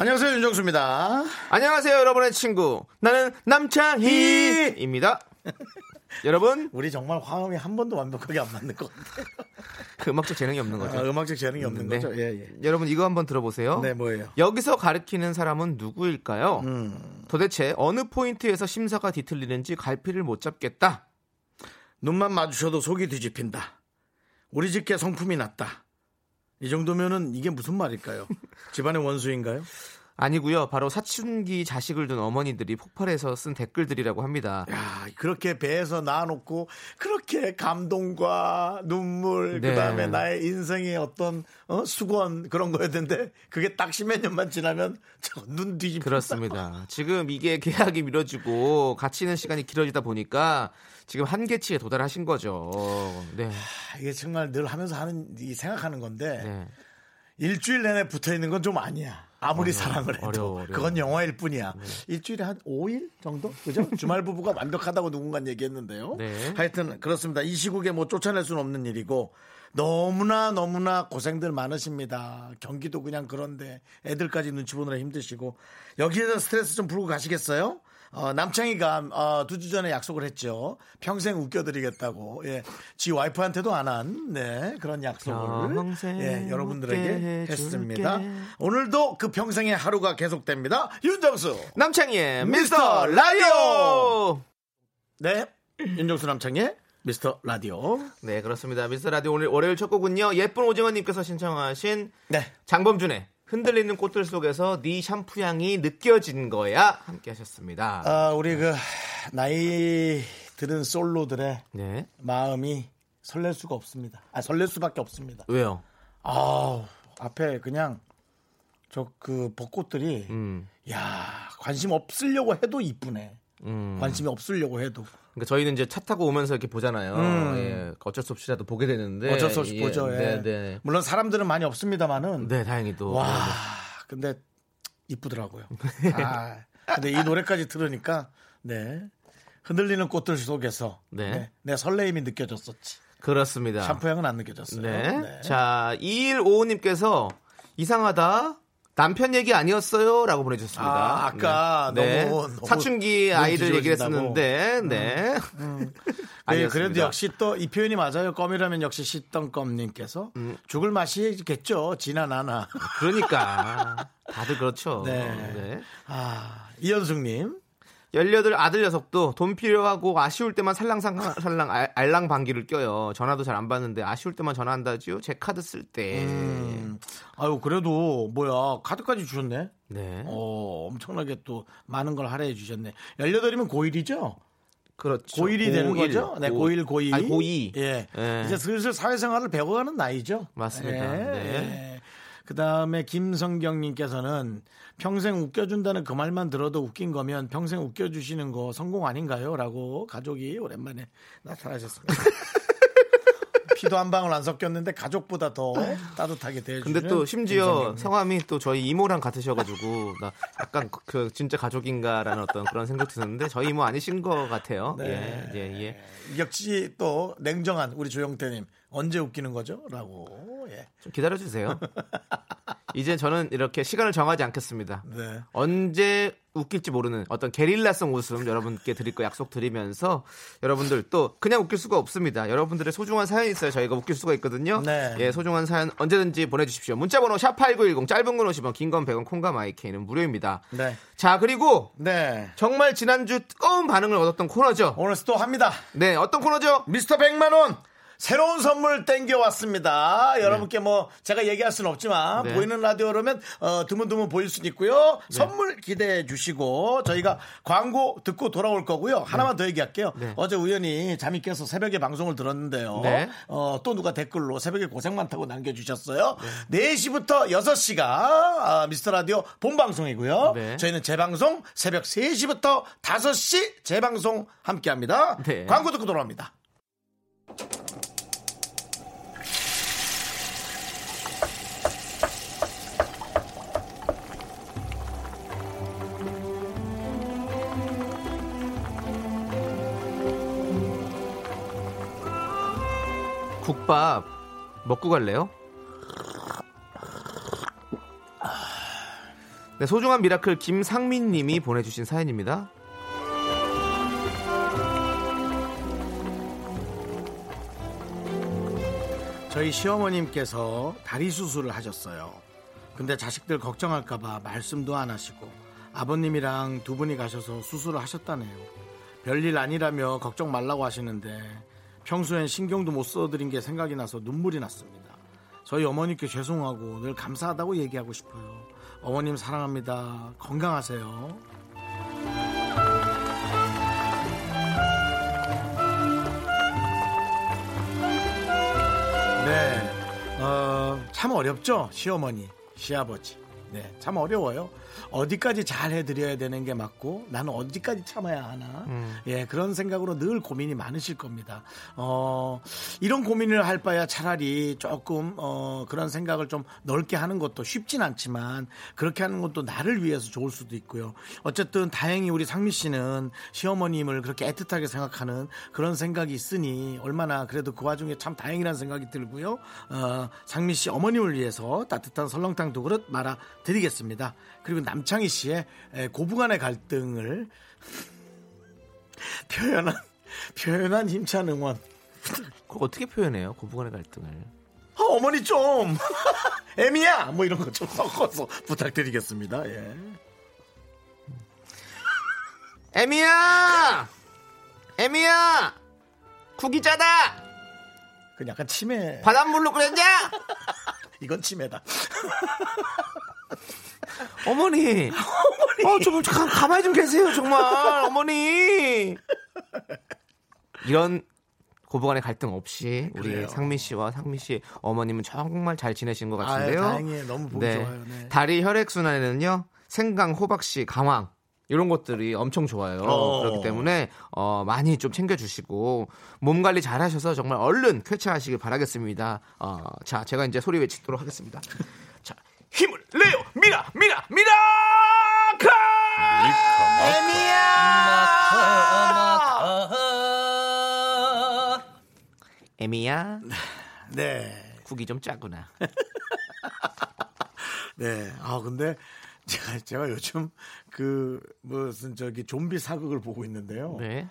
안녕하세요 윤정수입니다. 안녕하세요, 여러분의 친구. 나는 남창희입니다. 여러분, 우리 정말 화음이 한 번도 완벽하게 안 맞는 것 같아요. 그 음악적 재능이 없는 거죠. 아, 음악적 재능이 없는 네. 거죠. 예, 예. 여러분, 이거 한번 들어보세요. 네, 뭐예요? 여기서 가리키는 사람은 누구일까요? 음. 도대체 어느 포인트에서 심사가 뒤틀리는지 갈피를 못 잡겠다. 눈만 마주쳐도 속이 뒤집힌다. 우리 집게 성품이 났다. 이 정도면은 이게 무슨 말일까요? 집안의 원수인가요? 아니고요. 바로 사춘기 자식을 둔 어머니들이 폭발해서 쓴 댓글들이라고 합니다. 야, 그렇게 배에서 낳아놓고 그렇게 감동과 눈물 네. 그다음에 나의 인생의 어떤 어? 수건 그런 거였는데 그게 딱 십몇 년만 지나면 저눈 뒤집힌다. 그렇습니다. 지금 이게 계약이 미뤄지고 같이 있는 시간이 길어지다 보니까 지금 한계치에 도달하신 거죠. 네. 아, 이게 정말 늘 하면서 하는 이 생각하는 건데 네. 일주일 내내 붙어 있는 건 좀 아니야. 아무리 사랑을 해도 어려워, 어려워. 그건 영화일 뿐이야. 일주일에 한 5일 정도? 그죠? 주말 부부가 완벽하다고 누군가 얘기했는데요. 네. 하여튼 그렇습니다. 이 시국에 뭐 쫓아낼 수는 없는 일이고 너무나 너무나 고생들 많으십니다. 경기도 그냥 그런데 애들까지 눈치 보느라 힘드시고 여기에서 스트레스 좀 풀고 가시겠어요? 어, 남창희가 어, 두주 전에 약속을 했죠. 평생 웃겨드리겠다고. 예, 지 와이프한테도 안 한 네, 그런 약속을 평생 예, 여러분들에게. 했습니다. 오늘도 그 평생의 하루가 계속됩니다. 윤정수. 남창희의 미스터 라디오! 네, 윤정수 남창의 미스터 라디오. 네, 그렇습니다. 미스터 라디오 오늘 월요일 첫 곡은요. 예쁜 오징어님께서 신청하신 네, 장범준의 흔들리는 꽃들 속에서 네 샴푸 향이 느껴진 거야 함께 하셨습니다. 아, 우리 그 나이 들은 솔로들의 네. 마음이 설렐 수가 없습니다. 아, 설렐 수밖에 없습니다. 왜요? 아, 앞에 그냥 저 그 벚꽃들이 음. 야 관심 없으려고 해도 이쁘네. 음. 관심이 없으려고 해도 그러니까 저희는 이제 차 타고 오면서 이렇게 보잖아요. 음. 예, 어쩔 수 없이라도 보게 되는데 어쩔 수 없이 예, 보죠. 예. 네, 네. 물론 사람들은 많이 없습니다만은 네, 다행히도. 와 근데 이쁘더라고요. 아, 근데 이 노래까지 들으니까 네 흔들리는 꽃들 속에서 네. 네, 내 설레임이 느껴졌었지. 그렇습니다. 샴푸향은 안 느껴졌어요. 네. 네. 자, 2155님께서 이상하다. 남편 얘기 아니었어요? 라고 보내주셨습니다. 아, 아까 네. 너무- 너무 사춘기 아이들 얘기를. 했었는데, 네. 네, 아니었습니다. 그래도 역시 또 이 표현이 맞아요. 껌이라면 역시 시덩껌님께서 음. 죽을 맛이겠죠. 지나 나나. 그러니까. 다들 그렇죠. 네. 네. 아 이현숙님. 18 아들 녀석도 돈 필요하고 아쉬울 때만 살랑살랑 알- 알랑방귀를 껴요. 전화도 잘 안 받는데 아쉬울 때만 전화한다지요? 제 카드 쓸 때. 음, 아유 그래도 뭐야 카드까지 주셨네. 네. 어 엄청나게 또 많은 걸 할애해 주셨네. 18이면 고1이죠? 그렇죠. 고1이 되는 고1. 거죠? 네, 고- 고1, 고2. 아니, 고2. 예. 예. 이제 슬슬 사회생활을 배워가는 나이죠. 맞습니다. 네. 그 다음에 김성경님께서는 평생 웃겨준다는 그 말만 들어도 웃긴 거면 평생 웃겨주시는 거 성공 아닌가요? 라고 가족이 오랜만에 나타나셨습니다. 피도 한 방울 안 섞였는데 가족보다 더 따뜻하게 대해주는 근데 또 심지어 김성경님. 성함이 또 저희 이모랑 같으셔가지고 나 약간 그- 그 진짜 가족인가라는 어떤 그런 생각 드는데 저희 이모 아니신 것 같아요. 네. 예, 예, 예. 역시 또 냉정한 우리 조영태님 언제 웃기는 거죠? 라고 예. 좀 기다려 주세요. 이제 저는 이렇게 시간을 정하지 않겠습니다. 네. 언제 웃길지 모르는 어떤 게릴라성 웃음 여러분께 드릴 거 약속 드리면서 여러분들 또 그냥 웃길 수가 없습니다. 여러분들의 소중한 사연이 있어요. 저희가 웃길 수가 있거든요. 네. 예, 소중한 사연 언제든지 보내주십시오. 문자번호 샵 #8910 짧은 건 50원, 긴 건 100원, 콩과 마이케이는 무료입니다. 네. 자 그리고 네. 정말 지난주 뜨거운 반응을 얻었던 코너죠. 오늘 또 합니다. 네, 어떤 코너죠? 미스터 100만 원 새로운 선물 땡겨왔습니다. 여러분께 뭐 제가 얘기할 수는 없지만 네. 보이는 라디오라면 어, 드문드문 보일 수는 있고요. 선물 기대해 주시고 저희가 광고 듣고 돌아올 거고요. 하나만 더 얘기할게요. 네. 어제 우연히 잠이 깨서 새벽에 방송을 들었는데요. 네. 어, 또 누가 댓글로 새벽에 고생 많다고 남겨주셨어요. 네. 4시부터 6시가 아, 미스터 라디오 본방송이고요. 네. 저희는 재방송 새벽 3시부터 5시 재방송 함께 합니다. 네. 광고 듣고 돌아옵니다. 국밥 먹고 갈래요? 네, 소중한 미라클 김상민 님이 보내주신 사연입니다. 저희 시어머님께서 다리 수술을 하셨어요. 근데 자식들 걱정할까봐 말씀도 안 하시고 아버님이랑 두 분이 가셔서 수술을 하셨다네요. 별일 아니라며 걱정 말라고 하시는데 평소엔 신경도 못 써드린 게 생각이 나서 눈물이 났습니다. 저희 어머니께 죄송하고 늘 감사하다고 얘기하고 싶어요. 어머님 사랑합니다. 건강하세요. 네, 어, 참 어렵죠 시어머니, 시아버지. 네, 참 어려워요. 어디까지 잘 해드려야 되는 게 맞고 나는 어디까지 참아야 하나. 예, 그런 생각으로 늘 고민이 많으실 겁니다. 어, 이런 고민을 할 바야 차라리 조금 어, 그런 생각을 좀 넓게 하는 것도 쉽진 않지만 그렇게 하는 것도 나를 위해서 좋을 수도 있고요. 어쨌든 다행히 우리 상미 씨는 시어머님을 그렇게 애틋하게 생각하는 그런 생각이 있으니 얼마나 그래도 그 와중에 참 다행이라는 생각이 들고요. 어, 상미 씨 어머님을 위해서 따뜻한 설렁탕 두 그릇 말아 드리겠습니다. 그리고 남창희 씨의 에, 고부간의 갈등을 표현한 표현한 힘찬 응원. 그거 어떻게 표현해요? 고부간의 갈등을. 아, 어머니 좀 애미야 뭐 이런 거 좀 섞어서 부탁드리겠습니다. 예. 에미야! 에미야! 국이 짜다! 그 약간 치매. 바닷물로 끓였냐? 이건 치매다. 어머니! 어, 좀, 가, 가만히 좀 계세요, 정말. 어머니! 이런 고부 간의 갈등 없이 우리 그래요. 상민 씨와 상민 씨 어머님은 정말 잘 지내신 것 같은데요. 다행이에요. 너무 보기 좋아요. 네. 다리 혈액 순환에는요 생강, 호박씨, 강황 이런 것들이 엄청 좋아요. 어. 그렇기 때문에 어, 많이 좀 챙겨주시고 몸 관리 잘하셔서 정말 얼른 쾌차하시길 바라겠습니다. 어, 자, 제가 이제 소리 외치도록 하겠습니다. 자, 힘을 내요, 미라, 미라, 미라카! 에미야, 네. 국이 좀 짜구나. 네. 아, 근데 제가, 제가 요즘 그 무슨 저기 좀비 사극을 보고 있는데요. 네.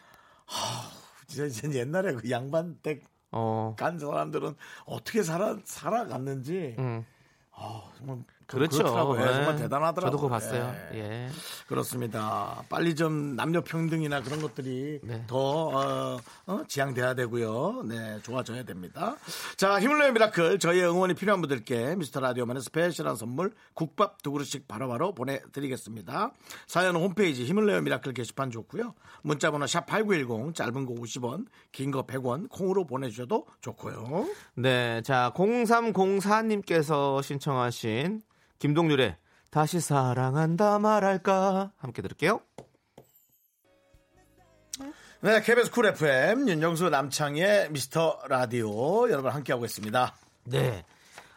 진짜, 진짜 옛날에 그 양반 댁 어, 간 사람들은 어떻게 살아, 살아갔는지. 음, 아, 정말 그렇죠. 그렇더라고요. 네. 정말 대단하더라고요. 저도 그거 봤어요. 예. 예. 그렇습니다. 빨리 좀 남녀 평등이나 그런 것들이 네. 더 어, 어, 지향돼야 되고요. 네, 좋아져야 됩니다. 자, 힘을 내요 미라클 저희의 응원이 필요한 분들께 미스터 라디오만의 스페셜한 선물 국밥 두 그릇씩 바로바로 보내드리겠습니다. 사연은 홈페이지 힘을 내요 미라클 게시판 좋고요. 문자번호 샵 #8910 짧은 거 50원, 긴 거 100원 콩으로 보내주셔도 좋고요. 네, 자 0304님께서 신청하신 김동률의 다시 사랑한다 말할까 함께 들을게요. 네, KBS 쿨 FM 윤정수 남창희의 미스터 라디오 여러분 함께하고 있습니다. 네.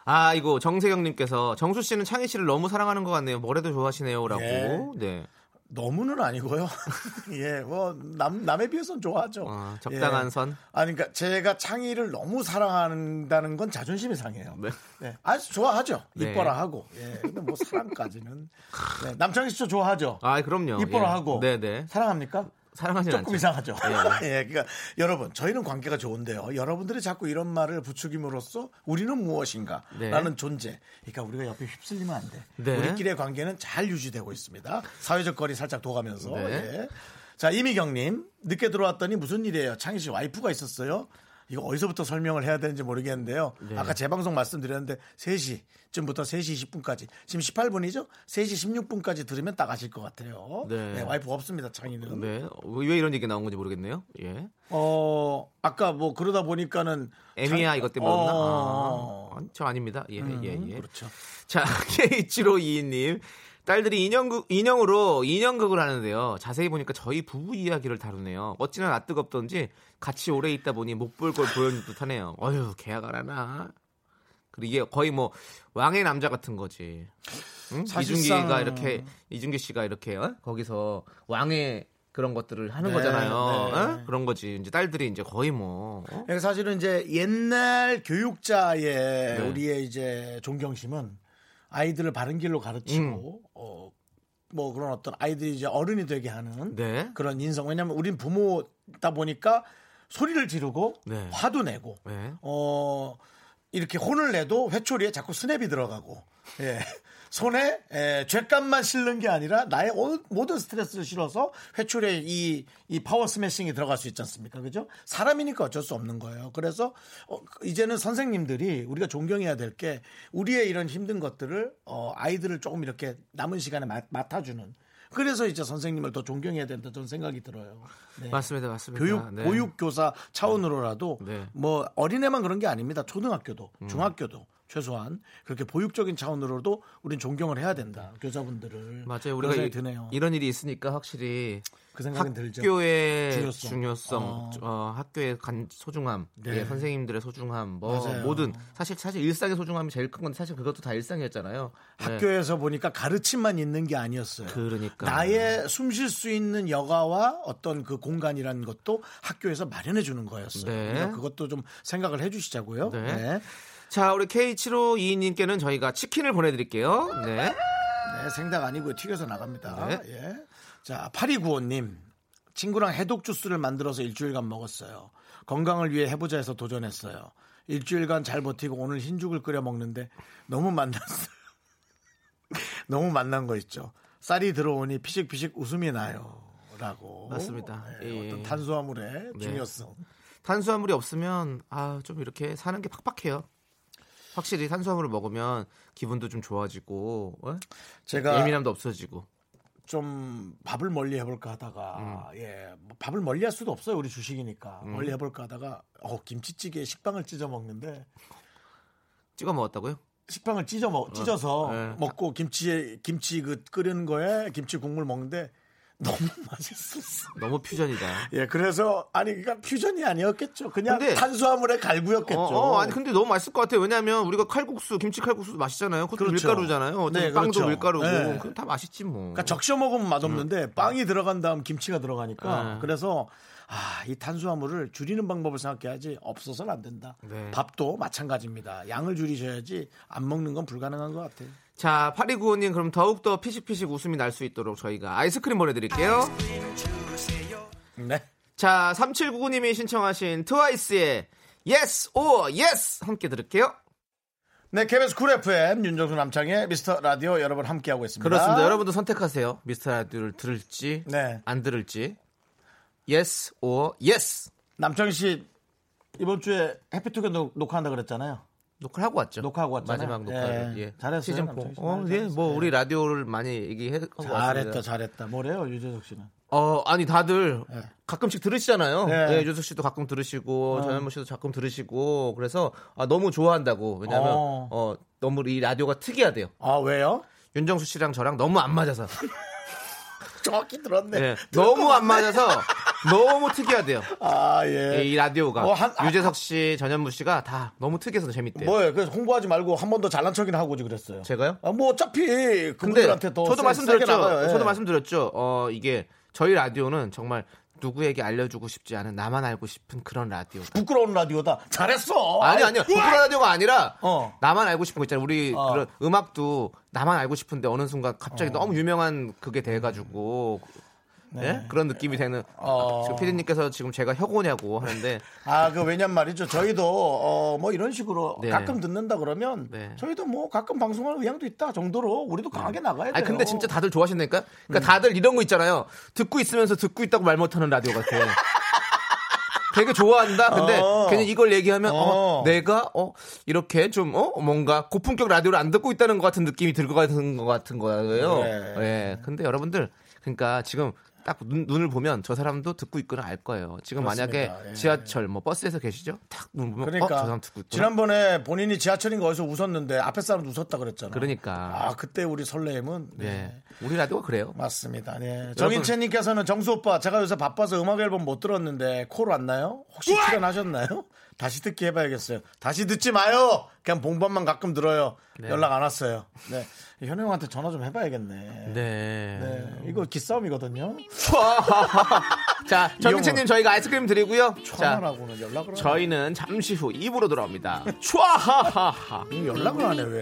아, 이거 정세경님께서 정수 씨는 창희 씨를 너무 사랑하는 것 같네요. 뭐래도 좋아하시네요라고. 예. 네. 너무는 아니고요. 예, 뭐, 남, 남에 비해서는 좋아하죠. 어, 적당한 예. 선. 아니, 그러니까 제가 창의를 너무 사랑한다는 건 자존심이 상해요. 네. 네. 아주 좋아하죠. 네. 이뻐라 하고. 예. 근데 뭐 사랑까지는. 네. 남창희 씨도 좋아하죠. 아, 그럼요. 이뻐라 예. 하고. 네, 네. 사랑합니까? 사랑하진 조금 않죠. 이상하죠. 예. 예, 그러니까 여러분 저희는 관계가 좋은데요. 여러분들이 자꾸 이런 말을 부추김으로써 우리는 무엇인가라는 네. 존재. 그러니까 우리가 옆에 휩쓸리면 안 돼. 네. 우리끼리의 관계는 잘 유지되고 있습니다. 사회적 거리 살짝 둬가면서. 네. 예. 자 이미경님 늦게 들어왔더니 무슨 일이에요? 창희 씨 와이프가 있었어요. 이거 어디서부터 설명을 해야 되는지 모르겠는데요. 네. 아까 재방송 말씀드렸는데 3시쯤부터 3시 20분까지 지금 18분이죠? 3시 16분까지 들으면 딱 아실 것 같아요. 네. 와이프 없습니다. 창의는. 네. 왜 이런 얘기 나온 건지 모르겠네요. 예. 어 아까 뭐 그러다 보니까는 에미야 장- 이것 때문에? 어. 아, 아니, 저 아닙니다. 예, 예, 예. 그렇죠. 자, K7522님. 딸들이 인형극, 인형으로 인형극을 하는데요. 자세히 보니까 저희 부부 이야기를 다루네요. 어찌나 낯뜨겁던지 같이 오래 있다 보니 못 볼 걸 보여준 듯 하네요. 어휴, 계약을 하나. 그리고 이게 거의 뭐 왕의 남자 같은 거지. 응? 사실상- 이준기가 이렇게, 이준기 씨가 이렇게, 어? 거기서 왕의 그런 것들을 하는 네, 거잖아요. 네. 어? 그런 거지. 이제 딸들이 이제 거의 뭐. 어? 그러니까 사실은 이제 옛날 교육자의 네. 우리의 이제 존경심은 아이들을 바른 길로 가르치고 음. 어, 뭐 그런 어떤 아이들이 이제 어른이 되게 하는 네. 그런 인성. 왜냐하면 우린 부모다 보니까 소리를 지르고 네. 화도 내고 네. 어 이렇게 혼을 내도 회초리에 자꾸 스냅이 들어가고 예. 손에 에, 죗감만 실는 게 아니라 나의 오- 모든 스트레스를 실어서 회초리에 이, 이 파워 스매싱이 들어갈 수 있지 않습니까? 그죠? 사람이니까 어쩔 수 없는 거예요. 그래서 어, 이제는 선생님들이 우리가 존경해야 될 게 우리의 이런 힘든 것들을 어, 아이들을 조금 이렇게 남은 시간에 맡- 맡아주는 그래서 이제 선생님을 더 존경해야 된다 저는 생각이 들어요. 네. 맞습니다. 맞습니다. 교육 네. 보육 교사 차원으로라도 네. 뭐 어린애만 그런 게 아닙니다. 초등학교도 중학교도 최소한 그렇게 보육적인 차원으로도 우린 존경을 해야 된다. 교사분들을 맞아요. 우리가 이, 드네요. 이런 일이 있으니까 확실히 그. 학교의 중요성. 중요성, 어. 어, 학교의 간 소중함, 네. 예, 선생님들의 소중함, 뭐 맞아요. 모든 사실 사실 일상의 소중함이 제일 큰 건데 사실 그것도 다 일상이었잖아요. 네. 학교에서 보니까 가르침만 있는 게 아니었어요. 그러니까. 나의 숨 쉴 수 있는 여가와 어떤 그 공간이라는 것도 학교에서 마련해 주는 거였어요. 네. 그러니까 그것도 좀 생각을 해 주시자고요. 네. 네. 자, 우리 K7522님께는 저희가 치킨을 보내드릴게요. 네. 네, 생닭 아니고요. 튀겨서 나갑니다. 네. 예. 자, 8295님. 친구랑 해독 주스를 만들어서 일주일간 먹었어요. 건강을 위해 해보자 해서 도전했어요. 일주일간 잘 버티고 오늘 흰죽을 끓여 먹는데 너무 만났어요. 너무 만난 거 있죠. 쌀이 들어오니 피식피식 웃음이 나요. 라고. 맞습니다. 네, 예. 어떤 탄수화물의 네. 중요성. 탄수화물이 없으면 아 좀 이렇게 사는 게 팍팍해요. 확실히 탄수화물을 먹으면 기분도 좀 좋아지고 어? 제가 예민함도 없어지고. 좀 밥을 멀리 해볼까 하다가 음. 예뭐 밥을 멀리 할 수도 없어요 우리 주식이니까 멀리 해볼까 하다가 어 김치찌개에 식빵을 찢어 먹는데 찍어 먹었다고요? 식빵을 찢어 먹 찢어서 네. 먹고 김치에 김치 그 끓이는 거에 김치 국물 먹는데 너무 맛있었어. 너무 퓨전이다. 예 그래서 아니 그러니까 퓨전이 아니었겠죠. 그냥 근데- 탄수화물의 갈구였겠죠. 어, 어, 아니 근데 너무 맛있을 것 같아요. 왜냐하면 우리가 칼국수, 김치 칼국수도 맛있잖아요. 그것도 그렇죠. 밀가루잖아요. 네, 빵도 그렇죠. 밀가루고 네. 그다 맛있지 뭐. 그러니까 적셔 먹으면 맛없는데 빵이 들어간 다음 김치가 들어가니까 네. 그래서 아, 이 탄수화물을 줄이는 방법을 생각해야지 없어서는 안 된다. 네. 밥도 마찬가지입니다. 양을 줄이셔야지 안 먹는 건 불가능한 것 같아요. 자, 8295님 그럼 더욱더 피식피식 웃음이 날 수 있도록 저희가 아이스크림 보내드릴게요. 네. 자, 3799님이 신청하신 트와이스의 Yes or Yes 함께 들을게요. 네, KBS 쿨 FM 윤정수 남창의 미스터 라디오 여러분 함께하고 있습니다. 그렇습니다. 여러분도 선택하세요. 미스터 라디오를 들을지 네. 안 들을지. Yes or Yes. 남창희 씨 이번 주에 해피투게더 녹화한다 그랬잖아요. 녹화를 하고 왔죠. 녹화하고 왔잖아요. 마지막 녹화를. 예. 예. 잘했어요, 시즌 4. 남창희 씨. 어, 예. 뭐 우리 예. 라디오를 많이 얘기하고 잘했다, 왔습니다. 잘했다. 뭐래요, 유재석 씨는? 어, 아니 다들 예. 가끔씩 들으시잖아요. 네. 네. 유석 씨도 가끔 들으시고 전현무 씨도 가끔 들으시고 그래서 아, 너무 좋아한다고. 왜냐면 어. 어. 너무 이 라디오가 특이하대요. 아, 왜요? 윤정수 씨랑 저랑 너무 안 맞아서. 정확히 들었네. 예. 너무 것 안. 맞아서 너무 특이하대요. 아, 예. 이 라디오가 어, 한- 아, 유재석 씨, 전현무 씨가 다 너무 특이해서 재밌대요. 뭐예요? 그래서 홍보하지 말고 한 번 더 잘난 척이나 하고 오지 그랬어요. 제가요? 아, 뭐 어차피 근데 그분들한테 더 저도 세- 말씀드렸죠. 예. 저도 말씀드렸죠. 어 이게 저희 라디오는 정말 누구에게 알려주고 싶지 않은 나만 알고 싶은 그런 라디오다. 부끄러운 라디오다. 잘했어. 아니 아니요. 부끄러운 라디오가 아니라 어. 나만 알고 싶은 거 있잖아요. 우리 어. 그런 음악도 나만 알고 싶은데 어느 순간 갑자기 너무 유명한 그게 돼가지고 예? 그런 느낌이 되는. 네. 어. 지금 피디님께서 지금 제가 혁오냐고 하는데 아, 그 왜냐면 말이죠. 저희도 어, 뭐 이런 식으로 네. 가끔 듣는다 그러면 네. 저희도 뭐 가끔 방송할 의향도 있다 정도로 우리도 강하게 나가야 돼요. 아니 근데 진짜 다들 좋아하신다니까. 음. 그러니까 다들 이런 거 있잖아요. 듣고 있으면서 듣고 있다고 말 못하는 라디오 같아. 되게 좋아한다. 근데 어. 괜히 이걸 얘기하면 어, 어. 내가 어 이렇게 좀 어 뭔가 고품격 라디오를 안 듣고 있다는 것 같은 느낌이 들 것 같은 것 같은 거예요. 네. 예. 근데 여러분들 그러니까 지금 딱 눈, 눈을 보면 저 사람도 듣고 있거나 알 거예요. 지금 만약에 그렇습니다. 예. 지하철 뭐 버스에서 계시죠? 딱 눈 보면 그러니까 어, 저 사람 듣고 있구나. 지난번에 본인이 지하철인가 어디서 웃었는데 앞에 사람 웃었다 그랬잖아. 그러니까. 아 그때 우리 설레임은 네. 네. 우리 라디오가 그래요. 맞습니다. 네. 정인채님께서는 정수 오빠 제가 요새 바빠서 음악 앨범 못 들었는데 콜 왔나요? 혹시 출연하셨나요? 다시 듣기 해봐야겠어요. 다시 듣지 마요. 그냥 봉반만 가끔 들어요. 연락 안 왔어요. 네. 현우 형한테 전화 좀 해봐야겠네. 네. 네. 이거 기싸움이거든요. 자, 정민채님 저희가 아이스크림 드리고요. 자, 전화라고는 연락을 안 저희는 잠시 후 2부로 돌아옵니다. 촤하하하. 해. 연락을 안 해 왜?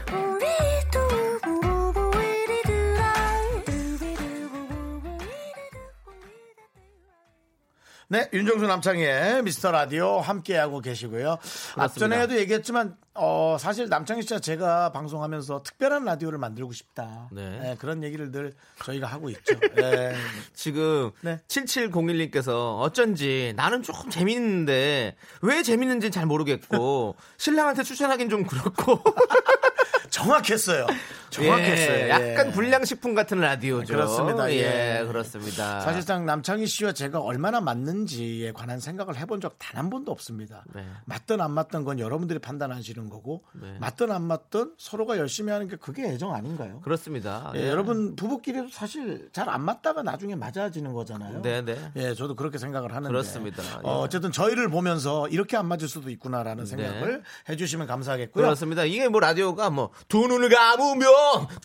네, 윤정수 남창희의 미스터 라디오 함께하고 계시고요. 앞전에도 얘기했지만, 어, 사실 남창희 씨와 제가 방송하면서 특별한 라디오를 만들고 싶다. 네. 네, 그런 얘기를 늘 저희가 하고 있죠. 네. 지금 네. 7701님께서 어쩐지 나는 조금 재밌는데 왜 재밌는지 잘 모르겠고 신랑한테 추천하긴 좀 그렇고 정확했어요. 정확했어요. 예, 예. 약간 불량식품 같은 라디오죠. 그렇습니다. 예, 예. 그렇습니다. 사실상 남창희 씨와 제가 얼마나 맞는지에 관한 생각을 해본 적 단 한 번도 없습니다. 네. 맞든 안 맞든 건 여러분들이 판단하시는 거고, 네. 맞든 안 맞든 서로가 열심히 하는 게 그게 애정 아닌가요? 그렇습니다. 예, 여러분 부부끼리도 사실 잘 안 맞다가 나중에 맞아지는 거잖아요. 네, 네. 예, 저도 그렇게 생각을 하는데. 그렇습니다. 예. 어, 어쨌든 저희를 보면서 이렇게 안 맞을 수도 있구나라는 생각을 해주시면 감사하겠고요. 네. 그렇습니다. 이게 뭐 라디오가 뭐두 눈을 감으면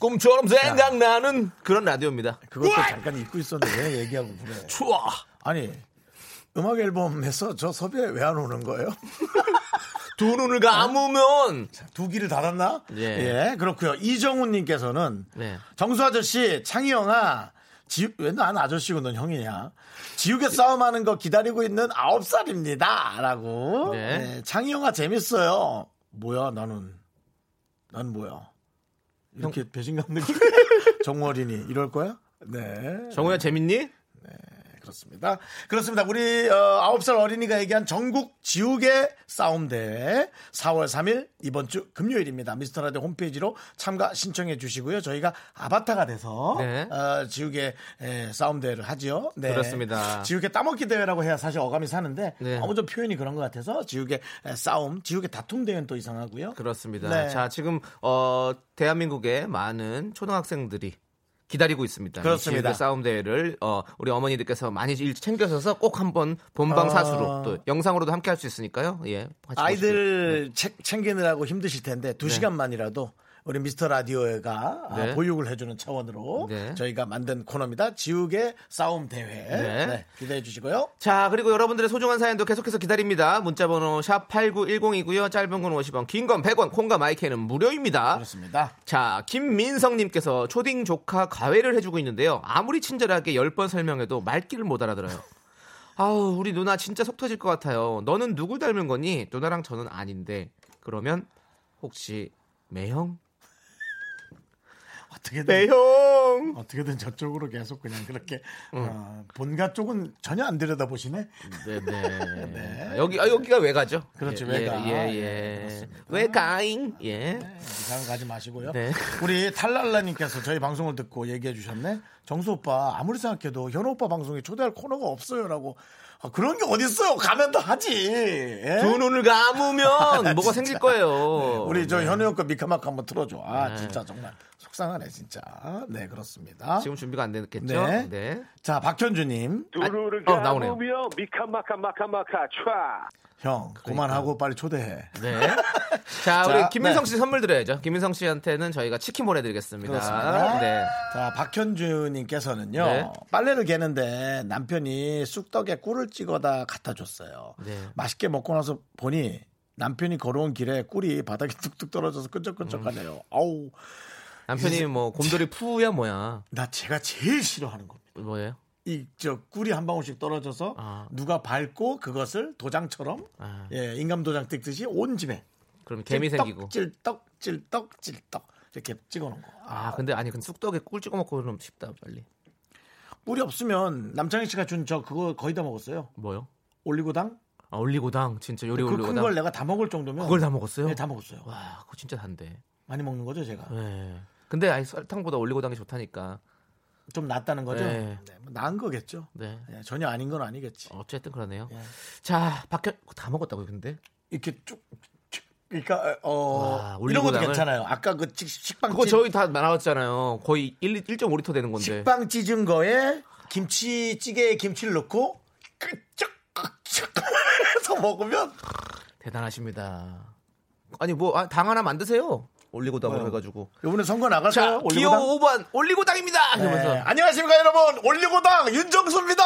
꿈처럼 생각나는 그런 라디오입니다. 그것도 잠깐 잊고 있었는데 왜 얘기하고 그래? 추워. 아니 음악 앨범에서 저 섭외 왜 안 오는 거예요? 두 눈을 감으면 두 귀를 닫았나? 예. 예, 그렇고요. 이정훈님께서는 네. 정수 아저씨, 창희 형아, 지우, 왜난 아저씨고 넌 형이냐? 지우개 싸움하는 거 기다리고 있는 아홉 살입니다. 라고. 네. 네, 창희 형아 재밌어요. 뭐야, 나는. 난 뭐야. 이렇게 배신감 느끼 정월이니 이럴 거야? 네. 정우야 재밌니? 그렇습니다. 그렇습니다. 우리 어, 9살 어린이가 얘기한 전국 지우개 싸움 대회 4월 3일 이번 주 금요일입니다. 미스터 라디오 홈페이지로 참가 신청해 주시고요. 저희가 아바타가 돼서 네. 어, 지우개 에, 싸움 대회를 하지요. 네. 그렇습니다. 지우개 따먹기 대회라고 해야 사실 어감이 사는데 네. 너무 좀 표현이 그런 것 같아서 지우개 에, 싸움, 지우개 다툼 대회는 또 이상하고요. 그렇습니다. 네. 자, 지금 어 대한민국의 많은 초등학생들이 기다리고 있습니다. 그렇습니다. 싸움 대회를 어 우리 어머니들께서 많이 일 챙겨셔서 꼭 한번 본방 사수로 어. 또 영상으로도 함께 할 수 있으니까요. 예. 아이들 책- 챙기느라고 힘드실 텐데 두 네. 시간만이라도 우리 미스터 라디오가 아, 네. 보육을 해주는 차원으로 네. 저희가 만든 코너입니다. 지우개 싸움 대회 네. 네, 기대해 주시고요. 자, 그리고 여러분들의 소중한 사연도 계속해서 기다립니다. 문자번호 샵 8910이고요. 짧은 건 50원, 긴 건 100원, 콩과 마이크는 무료입니다. 그렇습니다. 자, 김민성님께서 초딩 조카 가회를 해주고 있는데요. 아무리 친절하게 10번 설명해도 말귀를 못 알아들어요. 아우, 우리 누나 진짜 속 터질 것 같아요. 너는 누구 닮은 거니? 누나랑 저는 아닌데. 그러면 혹시 매형? 어떻게든 매형! 어떻게든 저쪽으로 계속 그냥 그렇게 어, 본가 쪽은 전혀 안 들여다 보시네. 네 네. 아, 여기, 아, 여기가 외가죠? 그렇죠, 예, 외가. 예, 예. 예, 외가잉? 예. 이상 가지 마시고요. 네. 우리 탈랄라님께서 저희 방송을 듣고 얘기해 주셨네. 정수 오빠 아무리 생각해도 현우 오빠 방송에 초대할 코너가 없어요라고 아, 그런 게 어딨어요. 가면 더 하지. 예? 두 눈을 감으면 뭐가 생길 거예요. 우리 저 네. 현우 형거 미카마카 한번 틀어줘. 아, 네. 진짜 정말 속상하네, 진짜. 네, 그렇습니다. 지금 준비가 안 됐겠죠? 네. 네. 자, 박현주님. 두루를 어, 나오네요. 감으며 미카마카 마카마카 촤. 형, 그만하고 빨리 초대해. 네. 자, 자, 우리 김민성 네. 씨 선물 드려야죠. 김민성 씨한테는 저희가 치킨 보내드리겠습니다. 그렇습니다. 네. 자, 박현주님께서는요. 네. 빨래를 개는데 남편이 쑥떡에 꿀을 찍어다 갖다 줬어요. 네. 맛있게 먹고 나서 보니 남편이 걸어온 길에 꿀이 바닥에 뚝뚝 떨어져서 끈적끈적하네요. 음. 아우, 남편이 뭐 곰돌이 푸야 뭐야? 나 제가 제일 싫어하는 겁니다. 뭐예요? 이저 꿀이 한 방울씩 떨어져서 아. 누가 밟고 그것을 도장처럼 아. 예, 인감 도장 뜯듯이 온 집에 그럼 개미 생기고. 찔떡 찔떡 찔떡 이렇게 찍어 놓은 거. 아, 근데 아니, 근데 쑥떡에 꿀 찍어 먹고 그러면 쉽다, 빨리. 꿀이 없으면 남창희 씨가 준 저 그거 거의 다 먹었어요. 뭐요? 올리고당. 아, 올리고당. 진짜 요리 그큰 올리고당. 걸 내가 다 먹을 정도면 그걸 다 먹었어요? 네, 다 먹었어요. 와, 그거 진짜 단데. 많이 먹는 거죠, 제가. 네. 근데 아니 설탕보다 올리고당이 좋다니까. 좀 낫다는 거죠. 네. 네, 뭐 나은 거겠죠. 네. 예, 전혀 아닌 건 아니겠지. 어쨌든 그러네요. 예. 자, 박현 다 먹었다고요, 근데? 이렇게 쭉, 쭉 그러니까 어 와, 이런 것도 괜찮아요. 아까 그 식- 식빵 그거 찌- 저희 다 나왔잖아요. 거의 1, 1.5리터 되는 건데. 식빵 찢은 거에 김치찌개에 김치를 넣고 끄쩍끄쩍 해서 먹으면 대단하십니다. 아니 뭐 당 하나 만드세요. 올리고당으로 뭐요? 해가지고. 이번에 선거 자, 나갈까요? 기호 올리고당. 5번 올리고당입니다. 네. 안녕하십니까 여러분 올리고당 윤정수입니다.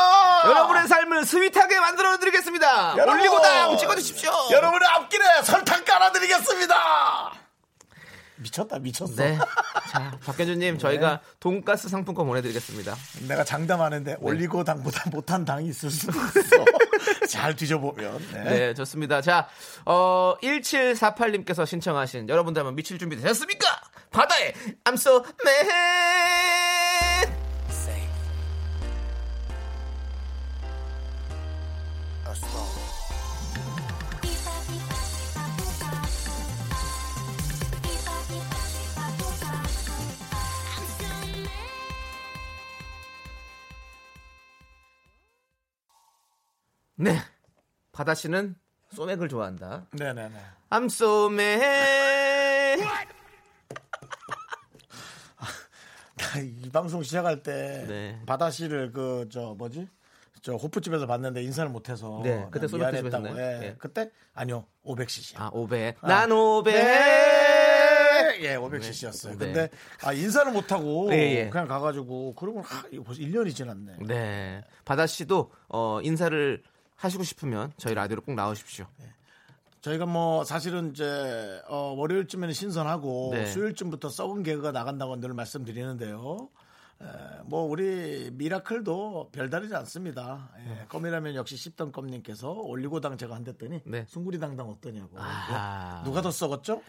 여러분의 삶을 스윗하게 만들어 드리겠습니다. 여러분! 올리고당 찍어주십시오. 여러분의 앞길에 설탕 깔아드리겠습니다. 미쳤다 미쳤어. 네. 자, 박현주님 저희가 돈가스 상품권 보내드리겠습니다. 내가 장담하는데 네. 올리고당보다 못한 당이 있을 수도 있어. 잘 뒤져보면. 네. 네, 좋습니다. 자, 어, 1748님께서 신청하신 여러분들 한번 미칠 준비 되셨습니까? 바다에 I'm so mad. 네. 바다 씨는 소맥을 좋아한다. 네네네. I'm so mad. 이 방송 시작할 때 네. 바다 씨를 그 저 뭐지? 저 호프집에서 봤는데 인사를 못해서 네, 그때 소맥. 드시면서요? 예. 네. 그때 아니요 500cc. 아, 500. 난 500. 네. 예, 500cc였어요. 네. 근데 아, 인사를 못 하고 예, 예. 그냥 가가지고 그러고 하, 벌써 1년이 지났네. 네. 바다 씨도 어, 인사를 하시고 싶으면 저희 라디오로 꼭 나오십시오. 저희가 뭐 사실은 이제 어, 월요일쯤에는 신선하고 네. 수요일쯤부터 썩은 개그가 나간다고 늘 말씀드리는데요. 에, 뭐 우리 미라클도 별다르지 않습니다. 예, 껌이라면 역시 씹던 껌님께서 올리고당 제가 한 댔더니 네. 숭구리당당 어떠냐고. 아하. 누가 더 썩었죠?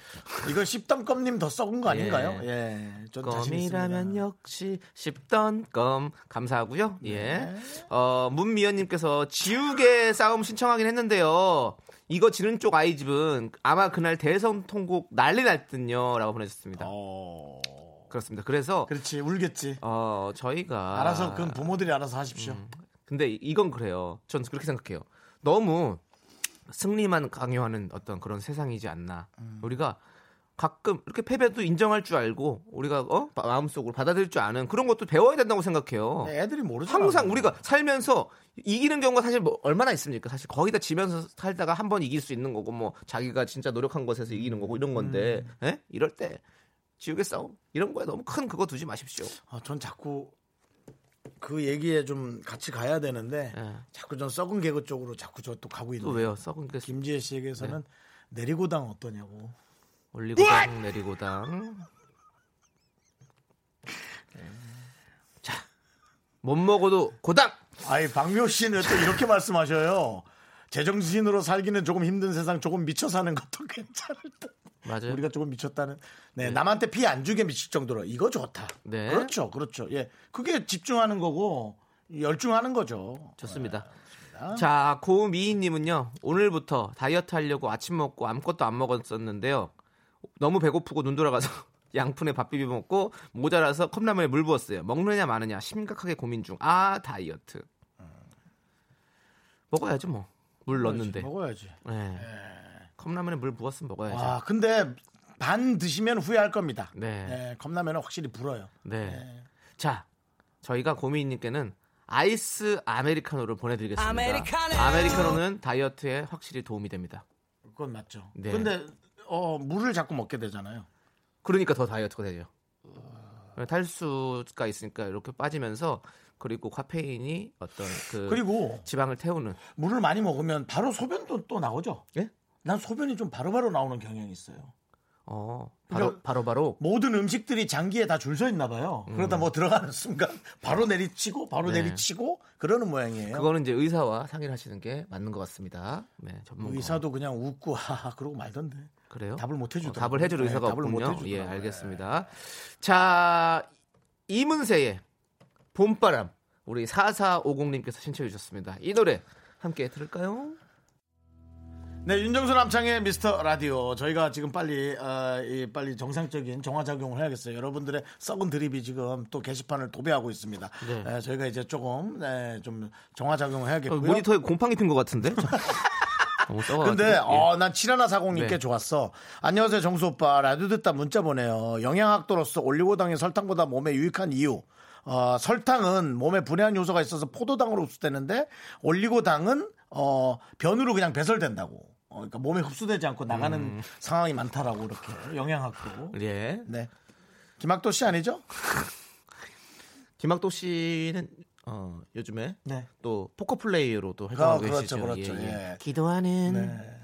이거 씹던 껌님 더 썩은 거 아닌가요? 예. 예, 전 자신 껌이라면. 역시 씹던 껌 감사하고요. 예. 네. 어, 문미연님께서 지우개 싸움 신청하긴 했는데요. 이거 지는 쪽 아이 집은 아마 그날 대선 통곡 난리 날 듯요라고 보내주셨습니다. 어, 그렇습니다. 그래서 그렇지 울겠지. 어 저희가 알아서 그건 부모들이 알아서 하십시오. 근데 이- 이건 그래요. 전 그렇게 생각해요. 너무 승리만 강요하는 어떤 그런 세상이지 않나. 음. 우리가 가끔 이렇게 패배도 인정할 줄 알고 우리가 어 마- 마음속으로 받아들일 줄 아는 그런 것도 배워야 된다고 생각해요. 네, 애들이 모르잖아. 항상 우리가 살면서 이기는 경우가 사실 뭐 얼마나 있습니까? 사실 거의 다 지면서 살다가 한 번 이길 수 있는 거고 뭐 자기가 진짜 노력한 것에서 이기는 거고 이런 건데 음. 예? 이럴 때 지우개 싸움 이런 거에 너무 큰 그거 두지 마십시오. 아, 전 자꾸 그 얘기에 좀 같이 가야 되는데 예. 자꾸 전 썩은 개그 쪽으로 자꾸 저 또 가고 있는. 또 왜요? 썩은 게 김지혜 씨에게서는 내리고당 어떠냐고. 올리고당 내리고당. 자, 못 먹어도 고당. 아이 박묘 씨는 또 이렇게 말씀하셔요. 제정신으로 살기는 조금 힘든 세상 조금 미쳐 사는 것도 괜찮을 듯. 맞아요. 우리가 조금 미쳤다는. 네, 남한테 피해 안 주게 미칠 정도로 이거 좋다. 네. 그렇죠, 그렇죠. 예, 그게 집중하는 거고 열중하는 거죠. 좋습니다. 자, 고미희 님은요, 오늘부터 다이어트 하려고 아침 먹고 아무것도 안 먹었었는데요. 너무 배고프고 눈 돌아가서 양푼에 밥 비벼 먹고 모자라서 컵라면에 물 부었어요. 먹느냐 마느냐 심각하게 고민 중. 아, 다이어트. 먹어야지 뭐. 물 넣었는데. 먹어야지. 네. 컵라면에 물 부었으면 먹어야지. 와, 근데 반 드시면 후회할 겁니다. 네. 네, 컵라면은 확실히 불어요. 네. 자, 저희가 고민님께는 아이스 아메리카노를 보내드리겠습니다. 아메리카노. 는 다이어트에 확실히 도움이 됩니다. 그건 맞죠. 네. 근데 어, 물을 자꾸 먹게 되잖아요. 그러니까 더 다이어트가 되죠. 탈수가 있으니까 이렇게 빠지면서 그리고 카페인이 어떤 그 그리고 지방을 태우는 물을 많이 먹으면 바로 소변도 또 나오죠. 예? 난 소변이 좀 바로바로 나오는 경향이 있어요. 어 바로 그러니까- 바로 바로 모든 음식들이 장기에 다 줄 서 있나 봐요. 그러다 뭐 들어가는 순간 바로 내리치고 바로 음. 네. 내리치고 그러는 모양이에요. 그거는 이제 의사와 상의를 하시는 게 맞는 것 같습니다. 네, 전문가. 의사도 그냥 웃고 하하 그러고 말던데. 그래요? 답을 못 해주더라고요. 어, 답을 해줄 네, 의사가 못 없군요. 예, 알겠습니다. 자, 이문세의 봄바람 우리 4450님께서 신청해 주셨습니다. 이 노래 함께 들을까요? 네, 윤정수 남창의 미스터 라디오. 저희가 지금 빨리 어, 이 빨리 정상적인 정화 작용을 해야겠어요. 여러분들의 썩은 드립이 지금 또 게시판을 도배하고 있습니다. 네. 에, 저희가 이제 조금 네, 좀 정화 작용을 어, 해야겠고요. 모니터에 곰팡이 핀 것 같은데? 근데 예. 어, 난 7140님께 네. 좋았어. 안녕하세요, 정수 오빠. 라디오 듣다 문자 보내요. 영양학도로서 올리고당이 설탕보다 몸에 유익한 이유. 어, 설탕은 몸에 분해한 요소가 있어서 포도당으로 흡수되는데 올리고당은 어, 변으로 그냥 배설된다고. 어, 그러니까 몸에 흡수되지 않고 나가는 음. 상황이 많다라고 이렇게 영양학도. 예. 네. 김학도 씨 아니죠? 김학도 씨는 어, 요즘에 네. 또 포커 플레이어로도 활동하고 그렇죠, 계시죠. 그렇죠. 예. 기도하는 네.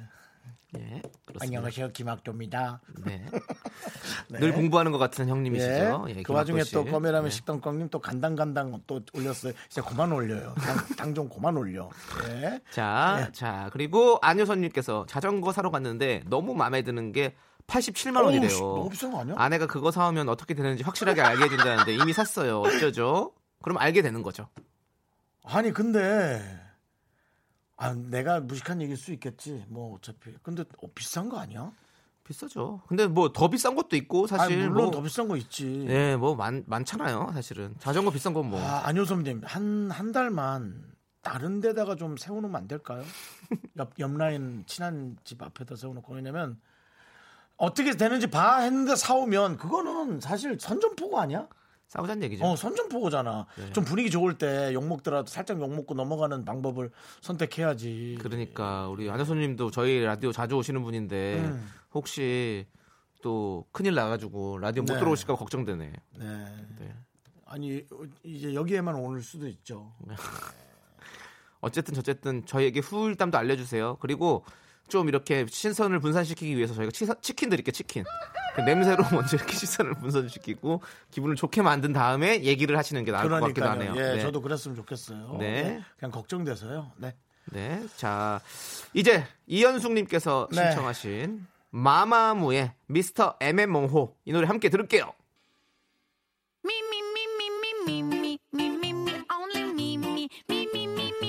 예. 안녕하세요, 김학도입니다. 네. 네. 늘 공부하는 것 같은 형님이시죠. 예. 예, 그 와중에 씨. 또 껌이라면 네. 식당 껌님 또 간당간당 또 올렸어요. 이제 그만 올려요. 당좀 그만 올려. 예. 자, 예. 자 그리고 안효선님께서 자전거 사러 갔는데 너무 마음에 드는 게 87만 원이래요. 씨, 너무 비싼 거 아니야? 아내가 그거 사오면 어떻게 되는지 확실하게 알게 해준다는데 이미 샀어요. 어쩌죠? 그럼 알게 되는 거죠. 아니 근데 아 내가 무식한 얘기일 수 있겠지. 뭐 어차피 근데 어, 비싼 거 아니야? 비싸죠. 근데 뭐 더 비싼 것도 있고 아니 사실 물론 뭐, 더 비싼 거 있지. 예, 뭐 많, 많잖아요. 사실은 자전거 비싼 건 뭐. 아 안효섭님 한 한 달만 다른 데다가 좀 세워 놓으면 안 될까요? 옆, 옆 라인 친한 집 앞에다 세워 놓고 왜냐면 어떻게 되는지 봐 했는데 사오면 그거는 사실 선전포고 아니야? 싸우자는 얘기죠. 어, 선전포고잖아. 네. 좀 분위기 좋을 때 욕먹더라도 살짝 욕먹고 넘어가는 방법을 선택해야지. 그러니까 우리 안효선님도 저희 라디오 자주 오시는 분인데 음. 혹시 또 큰일 나가지고 라디오 못 네. 들어오실까 걱정되네. 네. 네. 아니, 어, 이제 여기에만 올 수도 있죠. 어쨌든 저쨌든 저희에게 후일담도 알려주세요. 그리고 좀 이렇게 신선을 분산시키기 위해서 저희가 치사- 치킨 드릴게요. 치킨. 그 냄새로 먼저 이렇게 시선을 분산시키고 기분을 좋게 만든 다음에 얘기를 하시는 게 나을 것 같기도 그러니까요. 하네요. 예, 네. 저도 그랬으면 좋겠어요. 네. 네, 그냥 걱정돼서요. 네. 네. 자, 이제 이현숙님께서 네. 신청하신 마마무의 미스터 MM몽호 이 노래 함께 들을게요. Me,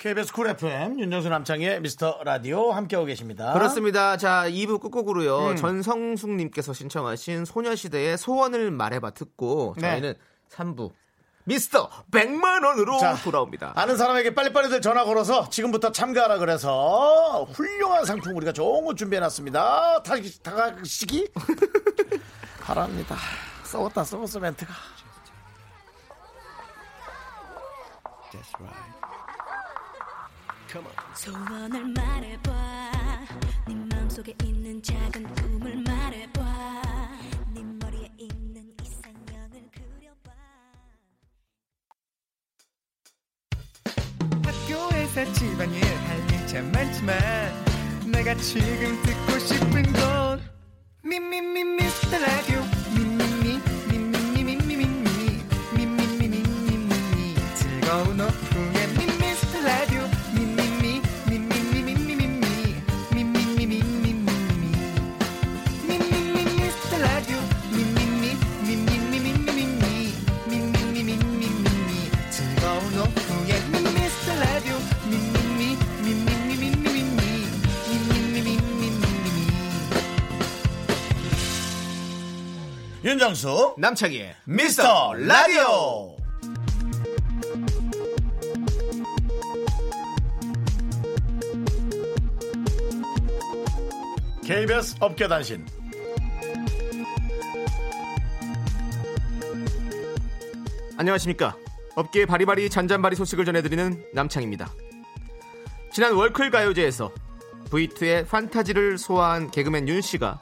KBS 쿨 FM 윤정수 남창의 미스터 라디오 함께하고 계십니다. 그렇습니다. 자, 2부 끝곡으로요. 음. 전성숙님께서 신청하신 소녀시대의 소원을 말해봐 듣고 네. 저희는 3부 미스터 100만 원으로 자, 돌아옵니다. 아는 사람에게 빨리빨리들 전화 걸어서 지금부터 참가하라 그래서 훌륭한 상품 우리가 좋은 거 준비해놨습니다. 다, 다가시기 바랍니다. 썩었다 썩었어 멘트가. 소원을 말해봐 네 마음속에 있는 작은 꿈을 말해봐 네 머리에 있는 이상형을 그려봐 학교에서 집안일 할일참 많지만 내가 지금 듣고 싶은 건 미미미 미스터 라디오 미미미 미미미 미미미 미미미 미미미 즐거운 오후 윤정수 남창희의 미스터 라디오 KBS 업계단신 안녕하십니까. 업계의 바리바리 잔잔바리 소식을 전해드리는 남창입니다. 지난 월클 가요제에서 V2의 판타지를 소화한 개그맨 윤 씨가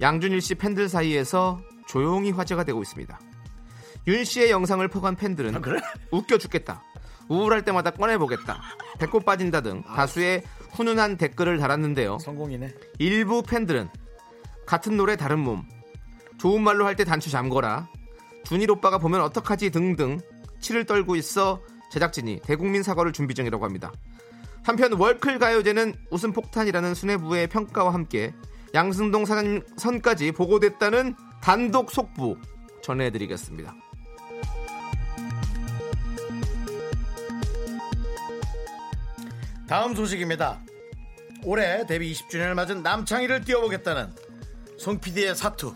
양준일 씨 팬들 사이에서 조용히 화제가 되고 있습니다. 윤 씨의 영상을 포간 팬들은 아, 그래? 웃겨 죽겠다. 우울할 때마다 꺼내보겠다. 배꼽 빠진다 등 다수의 훈훈한 댓글을 달았는데요. 성공이네 일부 팬들은 같은 노래 다른 몸 좋은 말로 할 때 단추 잠궈라 준일 오빠가 보면 어떡하지 등등 치를 떨고 있어 제작진이 대국민 사과를 준비 중이라고 합니다 한편 월클 가요제는 웃음 폭탄이라는 수뇌부의 평가와 함께 양승동 사장님 선까지 보고됐다는 단독 속보 전해드리겠습니다 다음 소식입니다. 올해 데뷔 20주년을 맞은 남창희를 띄워보겠다는 송 PD의 사투.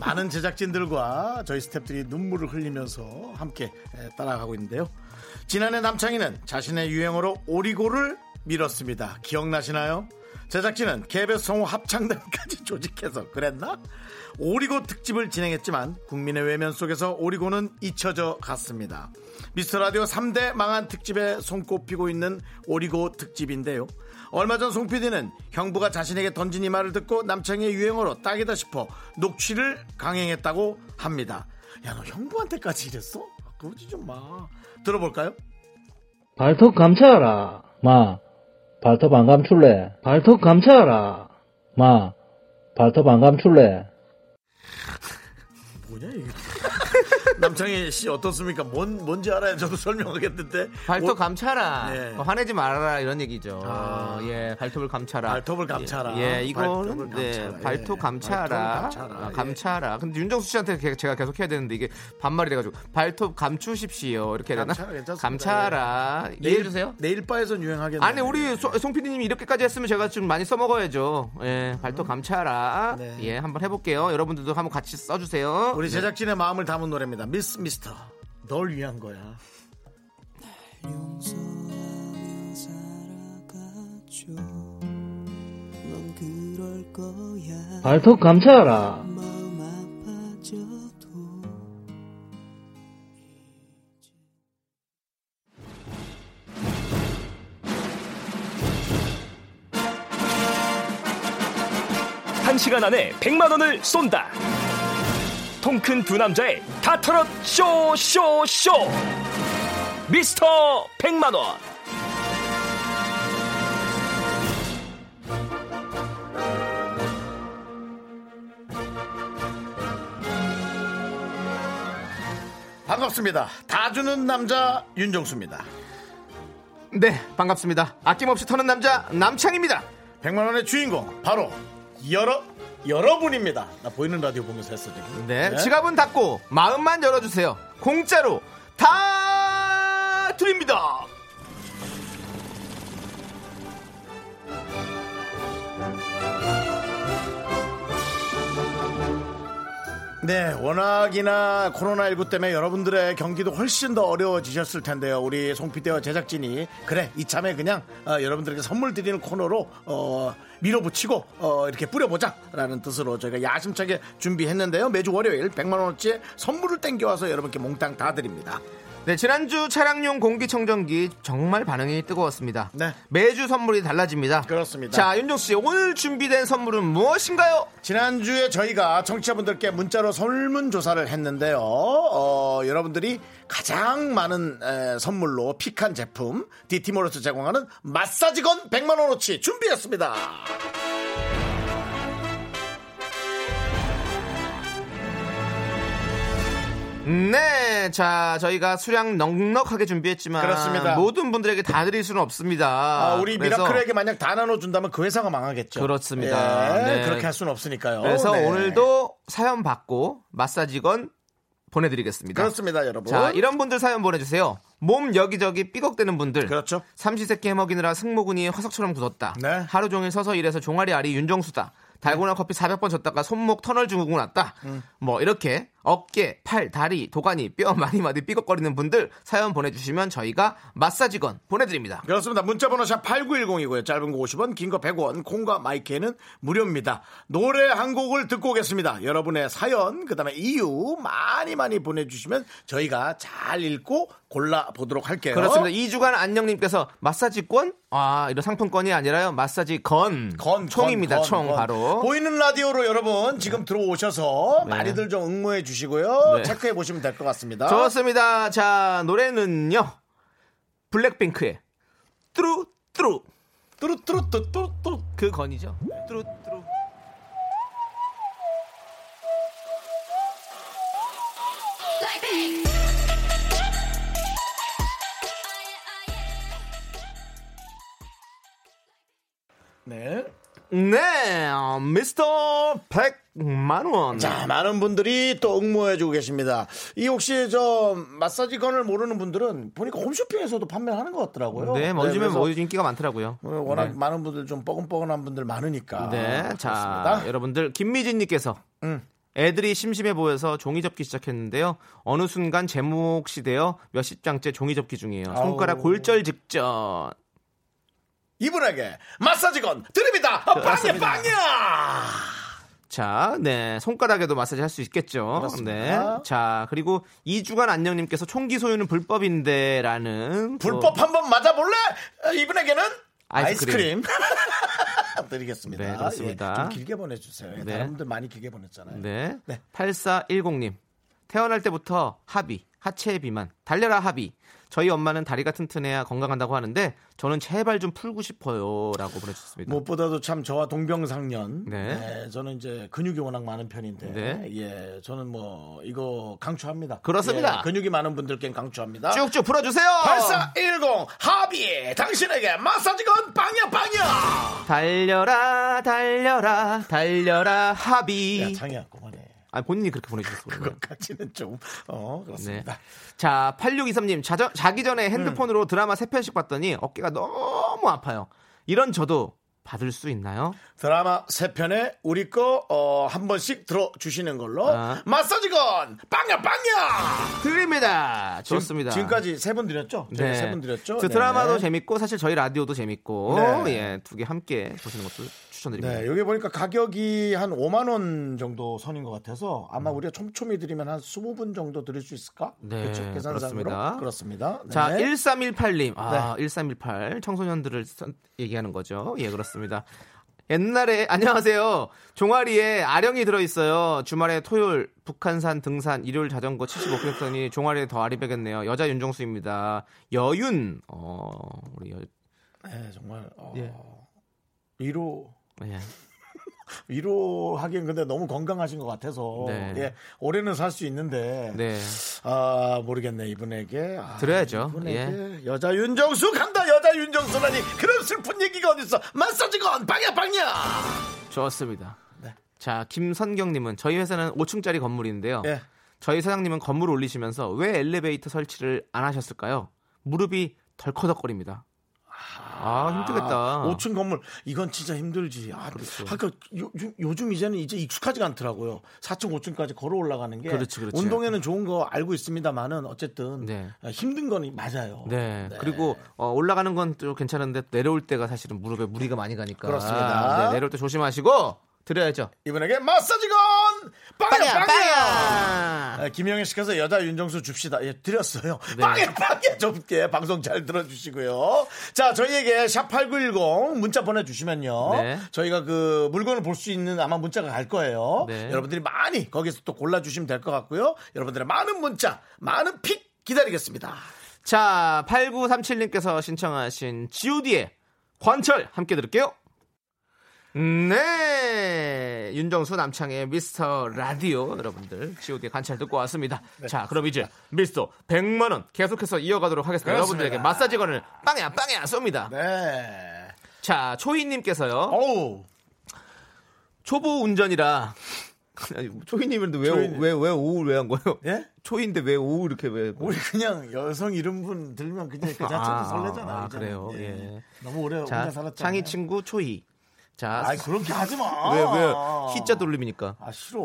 많은 제작진들과 저희 스태프들이 눈물을 흘리면서 함께 에, 따라가고 있는데요. 지난해 남창희는 자신의 유행어로 오리고를 밀었습니다. 기억나시나요? 제작진은 KBS 성우 합창단까지 조직해서 그랬나? 오리고 특집을 진행했지만 국민의 외면 속에서 오리고는 잊혀져 갔습니다. 미스터 라디오 3대 망한 특집에 손꼽히고 있는 오리고 특집인데요. 얼마 전 송 PD는 형부가 자신에게 던진 이 말을 듣고 남창의 유행어로 딱이다 싶어 녹취를 강행했다고 합니다. 야, 너 형부한테까지 이랬어? 아, 그러지 좀 마. 들어볼까요? 발톱 감춰라. 마, 발톱 안 감출래. 발톱 감춰라. 마, 발톱 안 감출래. 뭐냐, 이게. 남창희 씨 어떻습니까? 뭔, 뭔지 알아야 저도 설명하겠는데. 발톱 뭐- 감차라 네. 화내지 말아라 이런 얘기죠 아. 예 발톱을 감차라 발톱을 감차라. 예, 예, 이거는 네, 감차라. 발톱 예. 감차라 발톱을 감차라. 아, 예. 감차라 근데 윤정수 씨한테 게- 제가 계속 해야 되는데 이게 반말이 돼가지고 발톱 감추십시오 이렇게 해야 되나 감차라. 감차라 이해해 주세요 내일 바에선 유행하겠네. 아니 우리 소- 송 PD님이 이렇게까지 했으면 제가 좀 많이 써먹어야죠 예 발톱 감차라 네. 예 한번 해볼게요 여러분들도 한번 같이 써주세요 우리 제작진의 마음을 담은 노래입니다. 미스 미스터. 널 위한 거야. 발톱 감춰라. 한 시간 안에 100만 원을 쏜다. 통 큰 두 남자의 다터럿 쇼쇼쇼. 미스터 100만 원. 반갑습니다. 다 주는 남자 윤정수입니다. 네 반갑습니다 아낌없이 터는 남자 남창입니다 100만 원의 주인공 바로 여러 여러분입니다. 나 보이는 라디오 보면서 했어 지금. 네, 지갑은 닫고 마음만 열어주세요. 공짜로 다 드립니다. 네, 워낙이나 코로나19 때문에 여러분들의 경기도 훨씬 더 어려워지셨을 텐데요. 우리 송 PD와 제작진이 그래 이참에 그냥 어, 여러분들에게 선물 드리는 코너로 어, 밀어붙이고 어, 이렇게 뿌려보자라는 뜻으로 저희가 야심차게 준비했는데요. 매주 월요일 100만 원어치 선물을 땡겨와서 여러분께 몽땅 다 드립니다. 네, 지난주 차량용 공기청정기 정말 반응이 뜨거웠습니다. 네. 매주 선물이 달라집니다. 그렇습니다. 자, 윤종수 씨, 오늘 준비된 선물은 무엇인가요? 지난주에 저희가 청취자분들께 문자로 설문조사를 했는데요. 어, 여러분들이 가장 많은 에, 선물로 픽한 제품 디티모로스 제공하는 마사지건 100만원어치 준비했습니다. 네, 자, 저희가 수량 넉넉하게 준비했지만 그렇습니다. 모든 분들에게 다 드릴 수는 없습니다. 아, 우리 미라클에게 만약 다 나눠준다면 그 회사가 망하겠죠. 그렇습니다. 예, 네. 그렇게 할 수는 없으니까요. 그래서 네. 오늘도 사연 받고 마사지건 보내드리겠습니다. 그렇습니다, 여러분. 자, 이런 분들 사연 보내주세요. 몸 여기저기 삐걱대는 분들. 그렇죠. 삼시세끼 해먹이느라 승모근이 화석처럼 굳었다. 네. 하루 종일 서서 일해서 종아리 알이 윤정수다. 달고나 커피 400번 줬다가 손목 터널 증후군 왔다. 음. 뭐 이렇게 어깨, 팔, 다리, 도가니, 뼈 많이 많이 삐걱거리는 분들 사연 보내주시면 저희가 마사지건 보내드립니다. 그렇습니다. 문자번호 샵 8910이고요. 짧은 거 50원, 긴 거 100원, 콩과 마이크는 무료입니다. 노래 한 곡을 듣고 오겠습니다. 여러분의 사연, 그 다음에 이유 많이 많이 보내주시면 저희가 잘 읽고 골라보도록 할게요. 그렇습니다. 2주간 안녕님께서 마사지권? 아, 이런 상품권이 아니라요. 마사지 건. 건, 총입니다. 건, 총 건. 바로. 보이는 라디오로 여러분 지금 들어오셔서 네. 많이들 좀 응모해 주시고 요. 네. 체크해 보시면 될 것 같습니다. 좋습니다. 자, 노래는요. 블랙핑크의 뚜루 뚜루 뚜루 뚜루 뚜루 뚜루 그 건이죠. 뚜루 뚜루. 네. 네, 어, 미스터 100 만 원. 자, 많은 분들이 또 응모해주고 계십니다. 이 혹시 저 마사지건을 모르는 분들은 보니까 홈쇼핑에서도 판매하는 것 같더라고요. 네, 뭐 요즘에 뭐 인기가 많더라고요. 어, 워낙 네. 많은 분들 좀 뻐근뻐근한 분들 많으니까. 네, 자, 그렇습니다. 여러분들 김미진님께서 음. 애들이 심심해 보여서 종이 접기 시작했는데요. 어느 순간 제목시 되어 몇십 장째 종이 접기 중이에요. 손가락 아우. 골절 직전. 이분에게 마사지건 드립니다. 아, 빵야. 빵야. 자, 네. 손가락에도 마사지 할 수 있겠죠. 그렇습니다. 네. 자, 그리고 이주간 안녕님께서 총기 소유는 불법인데 라는. 불법 한번 맞아볼래? 어, 이분에게는 아이스크림. 아이스크림. 드리겠습니다. 네, 그렇습니다. 예, 좀 길게 보내주세요. 예, 네. 다른 분들 많이 길게 보냈잖아요. 네. 네. 8410님. 태어날 때부터 합의, 하체 비만, 달려라 합의. 저희 엄마는 다리가 튼튼해야 건강한다고 하는데 저는 제발 좀 풀고 싶어요. 라고 보내주셨습니다. 무엇보다도 참 저와 동병상련. 네. 네, 저는 이제 근육이 워낙 많은 편인데, 네. 예, 저는 뭐 이거 강추합니다. 그렇습니다. 예, 근육이 많은 분들께는 강추합니다. 쭉쭉 풀어주세요. 8410 합의 당신에게 마사지건 빵야 빵야. 달려라, 달려라, 달려라 합의. 야 창이야 그만해. 아, 본인이 그렇게 보내주셨어요. 그것까지는 좀, 어, 그렇습니다. 네. 자, 8623님, 자, 자기 전에 핸드폰으로 드라마 3편씩 봤더니 어깨가 너무 아파요. 이런 저도 받을 수 있나요? 드라마 세 편에 우리 거, 어, 한 번씩 들어주시는 걸로. 아. 마사지건 빵야 빵야. 드립니다. 좋습니다. 지금, 까지 세번 드렸죠? 네. 세번 드렸죠? 그 네. 드라마도 재밌고 사실 저희 라디오도 재밌고 네. 예, 두 개 함께 보시는 것도 추천드립니다. 네, 여기 보니까 가격이 한 5만 원 정도 선인 것 같아서 아마 우리가 촘촘히 드리면 한 20분 정도 드릴 수 있을까? 음. 네, 그렇죠? 계산상으로 그렇습니다. 그렇습니다. 네. 자, 1318님. 아, 1318. 청소년들을 선- 얘기하는 거죠. 예, 그렇습니다. 옛날에 안녕하세요. 종아리에 아령이 들어 있어요. 주말에 토요일 북한산 등산 일요일 자전거 75km 했더니 종아리에 더 알이 배겠네요. 여자 윤정수입니다. 여윤. 어, 우리 여 네, 정말 어, 예. 위로 예. 위로하기엔 근데 너무 건강하신 것 같아서 네. 예, 올해는 살 수 있는데 네. 아 모르겠네 이분에게 아, 드려야죠. 이분에게 여자 윤정수 간다 여자 윤정수라니 그런 슬픈 얘기가 어딨어 마사지건 빵야 빵야 좋습니다. 네. 자, 김선경님은 저희 회사는 5층짜리 건물인데요. 예. 저희 사장님은 건물 올리시면서 왜 엘리베이터 설치를 안 하셨을까요? 무릎이 덜커덕거립니다. 아, 힘들겠다. 5층 건물 이건 진짜 힘들지. 아, 그렇죠. 아까 요즘, 요즘 이제는 이제 익숙하지가 않더라고요. 4층 5층까지 걸어 올라가는 게 그렇지, 그렇지. 운동에는 좋은 거 알고 있습니다만은 어쨌든 네. 힘든 건 맞아요. 네. 그리고 어, 올라가는 건 또 괜찮은데 내려올 때가 사실은 무릎에 무리가 많이 가니까. 그렇습니다. 네, 내려올 때 조심하시고 드려야죠. 이분에게 마사지건 빵야 빵야, 빵야. 아, 김영애 씨께서 여자 윤정수 줍시다. 예, 드렸어요. 네. 빵야 빵야 좁게 방송 잘 들어주시고요. 자, 저희에게 샵 #8910 문자 보내주시면요. 네. 저희가 그 물건을 볼 수 있는 아마 문자가 갈 거예요. 네. 여러분들이 많이 거기서 또 골라주시면 될 것 같고요. 여러분들의 많은 문자, 많은 픽 기다리겠습니다. 자, 8937님께서 신청하신 GOD의 관철 함께 들을게요. 네. 윤정수 남창의 미스터 라디오 여러분들 GOD의 관철 듣고 왔습니다. 네. 자, 그럼 이제 미스터 100만 원 계속해서 이어가도록 하겠습니다. 그렇습니다. 여러분들에게 마사지건을 빵야 빵야 쏩니다. 네. 자, 초희 님께서요. 어우. 초보 운전이라 초희님인데 왜, 초희님. 왜, 왜 오우 왜 한 거예요? 예? 초인데 왜 오우 이렇게 왜? 우리 그냥 여성 이름분 들면 그냥 그 자체도 아, 설레잖아요. 아. 그래요? 예. 너무 오래 혼자 자, 살았잖아요. 창희 친구 초희. 자, 아이 그렇게 하지 마. 왜, 왜, 희자 돌림이니까. 아 싫어.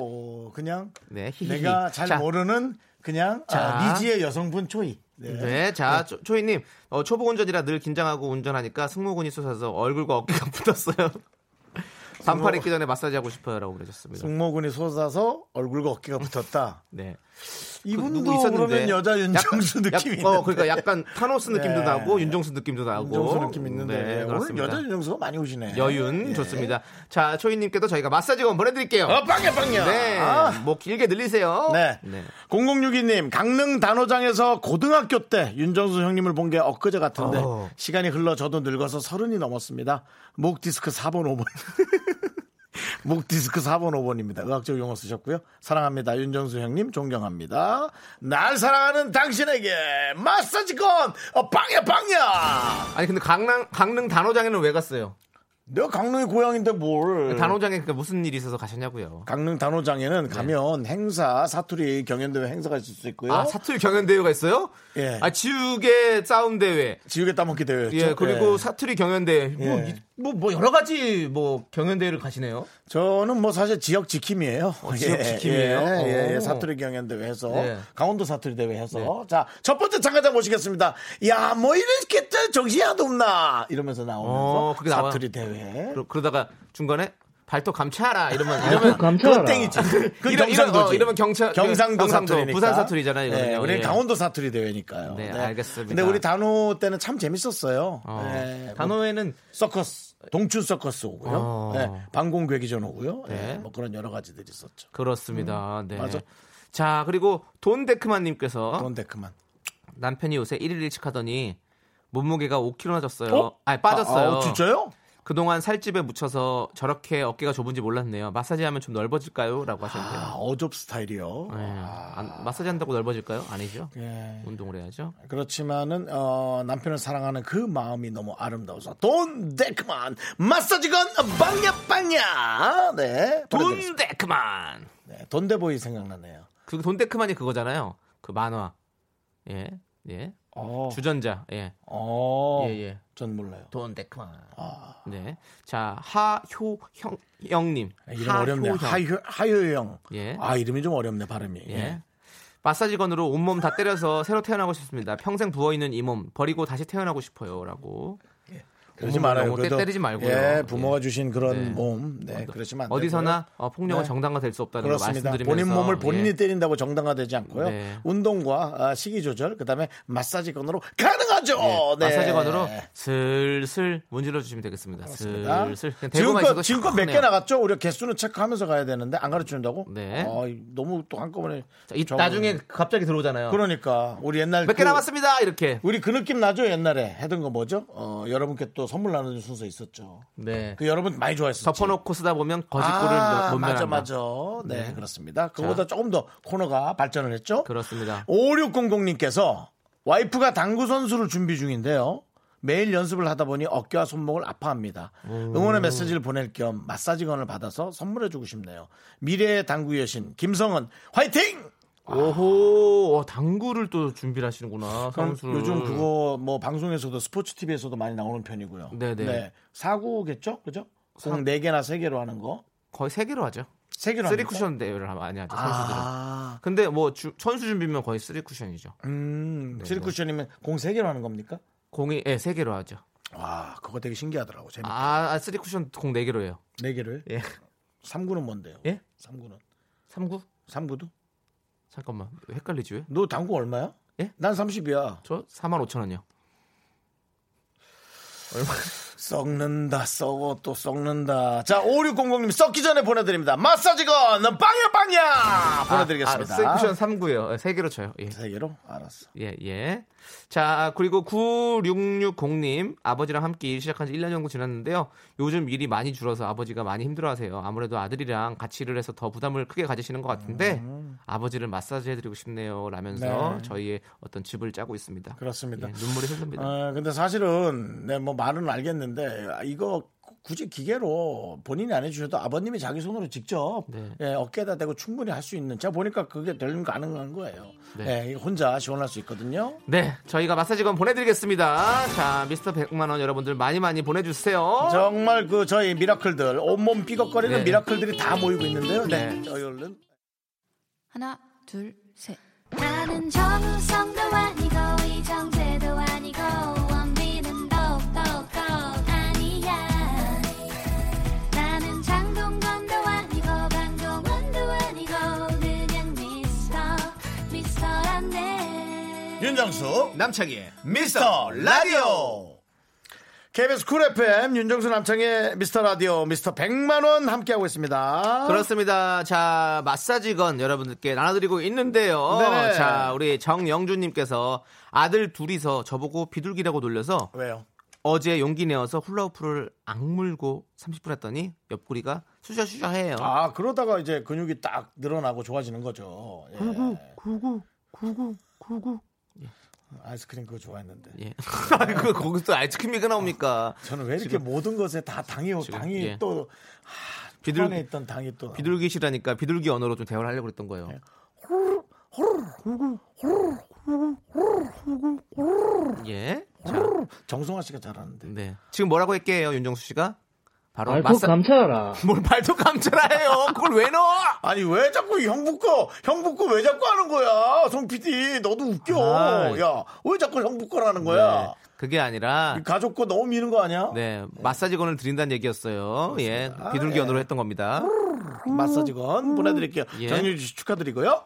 그냥 네, 히히히. 내가 잘 자, 모르는 그냥 자. 아, 미지의 여성분 초이. 네. 네, 자, 초- 초희님, 어, 초보 운전이라 늘 긴장하고 운전하니까 승모근이 솟아서 얼굴과 어깨가 붙었어요. 반팔 입기 전에 마사지 하고 싶어요라고 그러셨습니다. 승모근이 솟아서 얼굴과 어깨가 붙었다. 네. 이분도 누구 있었는데. 그러면 여자 윤정수 느낌이 약- 어. 그러니까 약간 타노스 느낌도 네. 나고 윤정수 느낌도 나고. 윤정수 느낌 있는데 네, 오늘 그렇습니다. 여자 윤정수가 많이 오시네. 여윤 예. 좋습니다. 자, 초희님께도 저희가 마사지건 보내드릴게요. 어, 빵야 빵야. 네, 아. 뭐 길게 늘리세요. 네. 0062님, 강릉 단호장에서 고등학교 때 윤정수 형님을 본 게 엊그제 같은데 어. 시간이 흘러 저도 늙어서 서른이 넘었습니다. 목 디스크 4번 5번. 목 디스크 4번 5번입니다. 의학적 용어 쓰셨고요. 사랑합니다. 윤정수 형님 존경합니다. 날 사랑하는 당신에게 마사지건 어, 빵야 빵야. 아니 근데 강릉 강릉 단호장에는 왜 갔어요? 내가 강릉이 고향인데 뭘? 단호장에 그러니까 무슨 일이 있어서 가셨냐고요? 강릉 단호장에는 가면 행사 사투리 경연대회 행사가 있을 수 있고요. 아 사투리 경연 대회가 있어요? 예. 아 지우개 싸움 대회. 지우개 따먹기 대회였죠. 예 그리고 예. 사투리 경연 대회. 뭐, 예. 이- 뭐, 뭐 여러 가지 뭐 경연 대회를 가시네요. 저는 뭐 사실 지역 지킴이에요. 어, 지역 지킴이에요? 예, 예, 예. 오. 사투리 경연대회 해서 네. 강원도 사투리 대회 해서 자첫 번째 참가자 모시겠습니다. 야 뭐 이렇게 저 정신이 하도 없나 이러면서 나오면서 어? 사투리 대회. 그러, 그러다가 중간에 발톱 감차라 이러면 이러면. 그건 땡이지. 그건 이런- 이런-. 어, 이러면 경차- 경상도 경상도, 사투리니까. 부산 사투리잖아요. 네, 우리는 예. 강원도 사투리 대회니까요. 네, 알겠습니다. 근데 우리 단호 때는 참 재밌었어요. 어, 네, 뭐 단호에는 서커스, 동춘 서커스 오고요. 어. 네, 방공괴기전 오고요. 네, 네. 뭐 그런 여러 가지들이 있었죠. 그렇습니다. 네. 맞아. 자 그리고 돈 데크만님께서 돈 데크만. 남편이 요새 1일 일찍 하더니 몸무게가 5kg나 졌어요. 아니 빠졌어요. 아, 아, 진짜요? 그동안 살집에 묻혀서 저렇게 어깨가 좁은지 몰랐네요. 마사지 하면 좀 넓어질까요? 라고 하셨는데요. 아, 어좁 스타일이요. 네. 안- 마사지 한다고 넓어질까요? 아니죠. 예. 운동을 해야죠. 그렇지만은 어, 남편을 사랑하는 그 마음이 너무 아름다워서 돈 데크만 마사지건 빵야 빵야. 네. 보내드리겠습니다. 돈데크만. 네, 돈데보이 생각나네요. 그 돈 데크만이 그거잖아요. 그 만화. 예. 예. 어, 주전자. 예. 어, 예, 예. 전 몰라요. 돈 데크만. 아. 네. 자, 하효형 형님. 이름 어렵네요. 하효, 하효영. 예. 아, 이름이 좀 어렵네, 발음이. 예. 마사지건으로 온몸 다 때려서 새로 태어나고 싶습니다. 평생 부어 있는 이 몸 버리고 다시 태어나고 싶어요라고. 그러지 말아요. 너무 때- 때리지 말고요. 예, 부모가 예. 주신 그런 네. 몸. 네, 안 어디서나 어, 폭력은 네. 정당화될 수 없다는 그렇습니다. 거 말씀드리면서 본인 몸을 본인이 예. 때린다고 정당화되지 않고요. 네. 운동과 아, 식이 조절, 그다음에 마사지건으로 가능하죠. 예, 네. 마사지건으로 슬슬 문질러 주시면 되겠습니다. 그렇습니다. 슬슬 지금껏 지금껏 몇 개. 나갔죠? 우리가 개수는 체크하면서 가야 되는데 안 가르쳐 준다고? 네. 어, 너무 또 한꺼번에 자, 이. 나중에 갑자기 들어오잖아요. 그러니까 우리 옛날 몇개 그- 남았습니다. 이렇게. 우리 그 느낌 나죠? 옛날에 하던 거 뭐죠? 어, 여러분께 또 선물 나누는 순서 있었죠. 네. 그 여러분 많이 좋아했었죠. 덮어놓고 쓰다 보면 거짓골을 아, 못 맞아 면한다. 맞아. 네, 네. 그렇습니다. 그보다 조금 더 코너가 발전을 했죠. 그렇습니다. 5600님께서 와이프가 당구 선수를 준비 중인데요. 매일 연습을 하다 보니 어깨와 손목을 아파합니다. 응원의 메시지를 보낼 겸 마사지건을 받아서 선물해주고 싶네요. 미래의 당구 여신 김성은 화이팅! 오호, 어, 당구를 또 준비를 하시는구나. 선수를. 요즘 그거 뭐 방송에서도 스포츠 TV에서도 많이 나오는 편이고요. 네네. 네. 사구겠죠? 그죠? 공 4개나 3개로 하는 거. 거의 세 개로 하죠. 3개로 쓰리 쿠션 대회를 많이 하죠, 선수들은. 아, 근데 뭐 주- 선수 준비면 거의 쓰리 쿠션이죠. 음, 네, 3 쿠션이면 공 3개로 하는 겁니까? 공이 예, 세 개로 하죠. 와, 그거 되게 신기하더라고. 재밌. 아, 아 쓰리 쿠션 공네 개로 해요. 4개를. 예. 삼구는 뭔데요? 예? 삼구는 3구? 삼구도? 잠깐만 헷갈리지 왜? 너 당구 얼마야? 예? 난 30이야. 저 4만 5천 원이요. 얼마? 썩는다, 썩어 또 썩는다. 자, 5600님 썩기 전에 보내드립니다. 마사지건 빵야 빵야 보내드리겠습니다. 아, 아, 세쿠션 3구요. 세 개로 쳐요. 예. 세 개로 알았어. 예, 예. 자, 그리고 9660님, 아버지랑 함께 일 시작한 지 1년 정도 지났는데요. 요즘 일이 많이 줄어서 아버지가 많이 힘들어 하세요. 아무래도 아들이랑 같이 일을 해서 더 부담을 크게 가지시는 것 같은데, 아버지를 마사지 해드리고 싶네요. 라면서 네. 저희의 어떤 집을 짜고 있습니다. 그렇습니다. 예, 눈물이 흐릅니다. 어, 근데 사실은 네, 뭐 말은 알겠는데 이거 굳이 기계로 본인이 안 해주셔도 아버님이 자기 손으로 직접 네. 예, 어깨에다 대고 충분히 할 수 있는 제가 보니까 그게 되는 가능한 거예요. 네. 예, 혼자 시원할 수 있거든요. 네, 저희가 마사지건 보내드리겠습니다. 자, 미스터 100만 원 여러분들 많이 많이 보내주세요. 정말 그 저희 미라클들 온몸 삐걱거리는 네. 미라클들이 다 모이고 있는데요. 네, 네. 저희 얼른 하나, 둘, 셋. 나는 정우성도 아니 윤정수 남창희의 미스터 라디오 KBS 쿨 FM 윤정수 남창의 미스터 라디오 미스터 100만 원 함께하고 있습니다. 그렇습니다. 자, 마사지건 여러분들께 나눠드리고 있는데요. 네네. 자, 우리 정영준님께서 아들 둘이서 저보고 비둘기라고 놀려서 왜요? 어제 용기 내어서 훌라후프를 악물고 30분 했더니 옆구리가 수셔수셔해요. 아 그러다가 이제 근육이 딱 늘어나고 좋아지는 거죠. 예. 구구, 구구, 구구, 구구. 아이스크림 그거 좋아했는데 예. 그 거기서 아이스크림이 나옵니까? 저는 왜 이렇게 모든 것에 다 당이 지금, 당이 예. 또 비둘- 비둘기 있던 당이 또 비둘기시라니까 비둘기 언어로 좀 대화를 하려고 그랬던 거예요. 예. 자, 정성화 씨가 잘하는데 네. 지금 뭐라고 했게요, 윤정수 씨가? 바로 발톱 마사 감춰라. 뭘 발톱 감춰라 해요. 그걸 왜 넣어? 아니 왜 자꾸 형부 거 형부 거왜 자꾸 하는 거야 송 PD 너도 웃겨 아. 야왜 자꾸 형부 거라는 거야 네. 그게 아니라 이 가족 거 너무 미는 거 아니야 네, 마사지건을 드린다는 얘기였어요. 예. 비둘기 예. 언어로 했던 겁니다. 마사지건 보내드릴게요 예. 정유주 씨 축하드리고요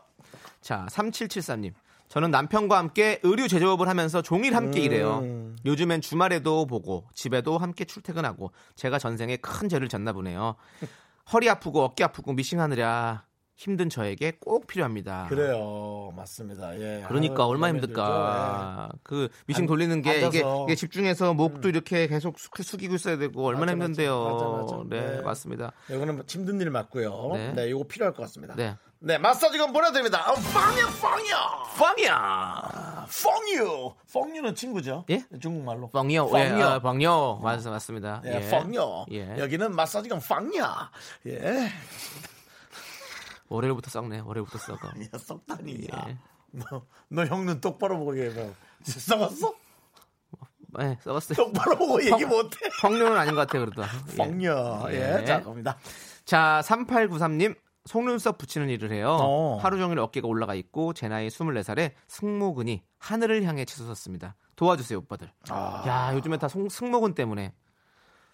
자, 3773님. 저는 남편과 함께 의류 제조업을 하면서 종일 함께 음. 일해요. 요즘엔 주말에도 보고 집에도 함께 출퇴근하고 제가 전생에 큰 죄를 졌나 보네요. 허리 아프고 어깨 아프고 미싱하느라 힘든 저에게 꼭 필요합니다. 그래요 맞습니다 예 그러니까 얼마나 힘들까. 그 미싱 앉- 돌리는 게 이게. 음. 이게 집중해서 목도 이렇게 계속 숙- 숙이고 있어야 되고 얼마나 맞아. 힘든데요. 맞아, 맞아. 네, 네. 맞습니다. 예, 이거는 힘든 일 맞고요 네. 네, 이거 필요할 것 같습니다 네. 네 마사지건 보내드립니다 어, 빵이야 빵이야 뻥이야. 펑유 펑유는 친구죠 예? 중국말로. 예, 펑요. 아, 뻥요. 맞, 맞습니다. 예, 펑요. 예. 여기는 마사지건 팡야. 예. 월요일부터 썩네. 월요일부터 썩어. 야, 썩다니야. 예. 너, 너 형는 똑바로 보고 얘기해봐. 썩었어? 네, 썩었어요. 똑바로 보고 얘기 못해. 펑류는 아닌 것 같아요, 그래도. 예. 펑요. 예. 예. 자, 갑니다. 자, 3893님. 속눈썹 붙이는 일을 해요. 어. 하루 종일 어깨가 올라가 있고 제 나이 24살에 승모근이 하늘을 향해 치솟았습니다. 도와주세요, 오빠들. 아. 야, 요즘에 다 송- 승모근 때문에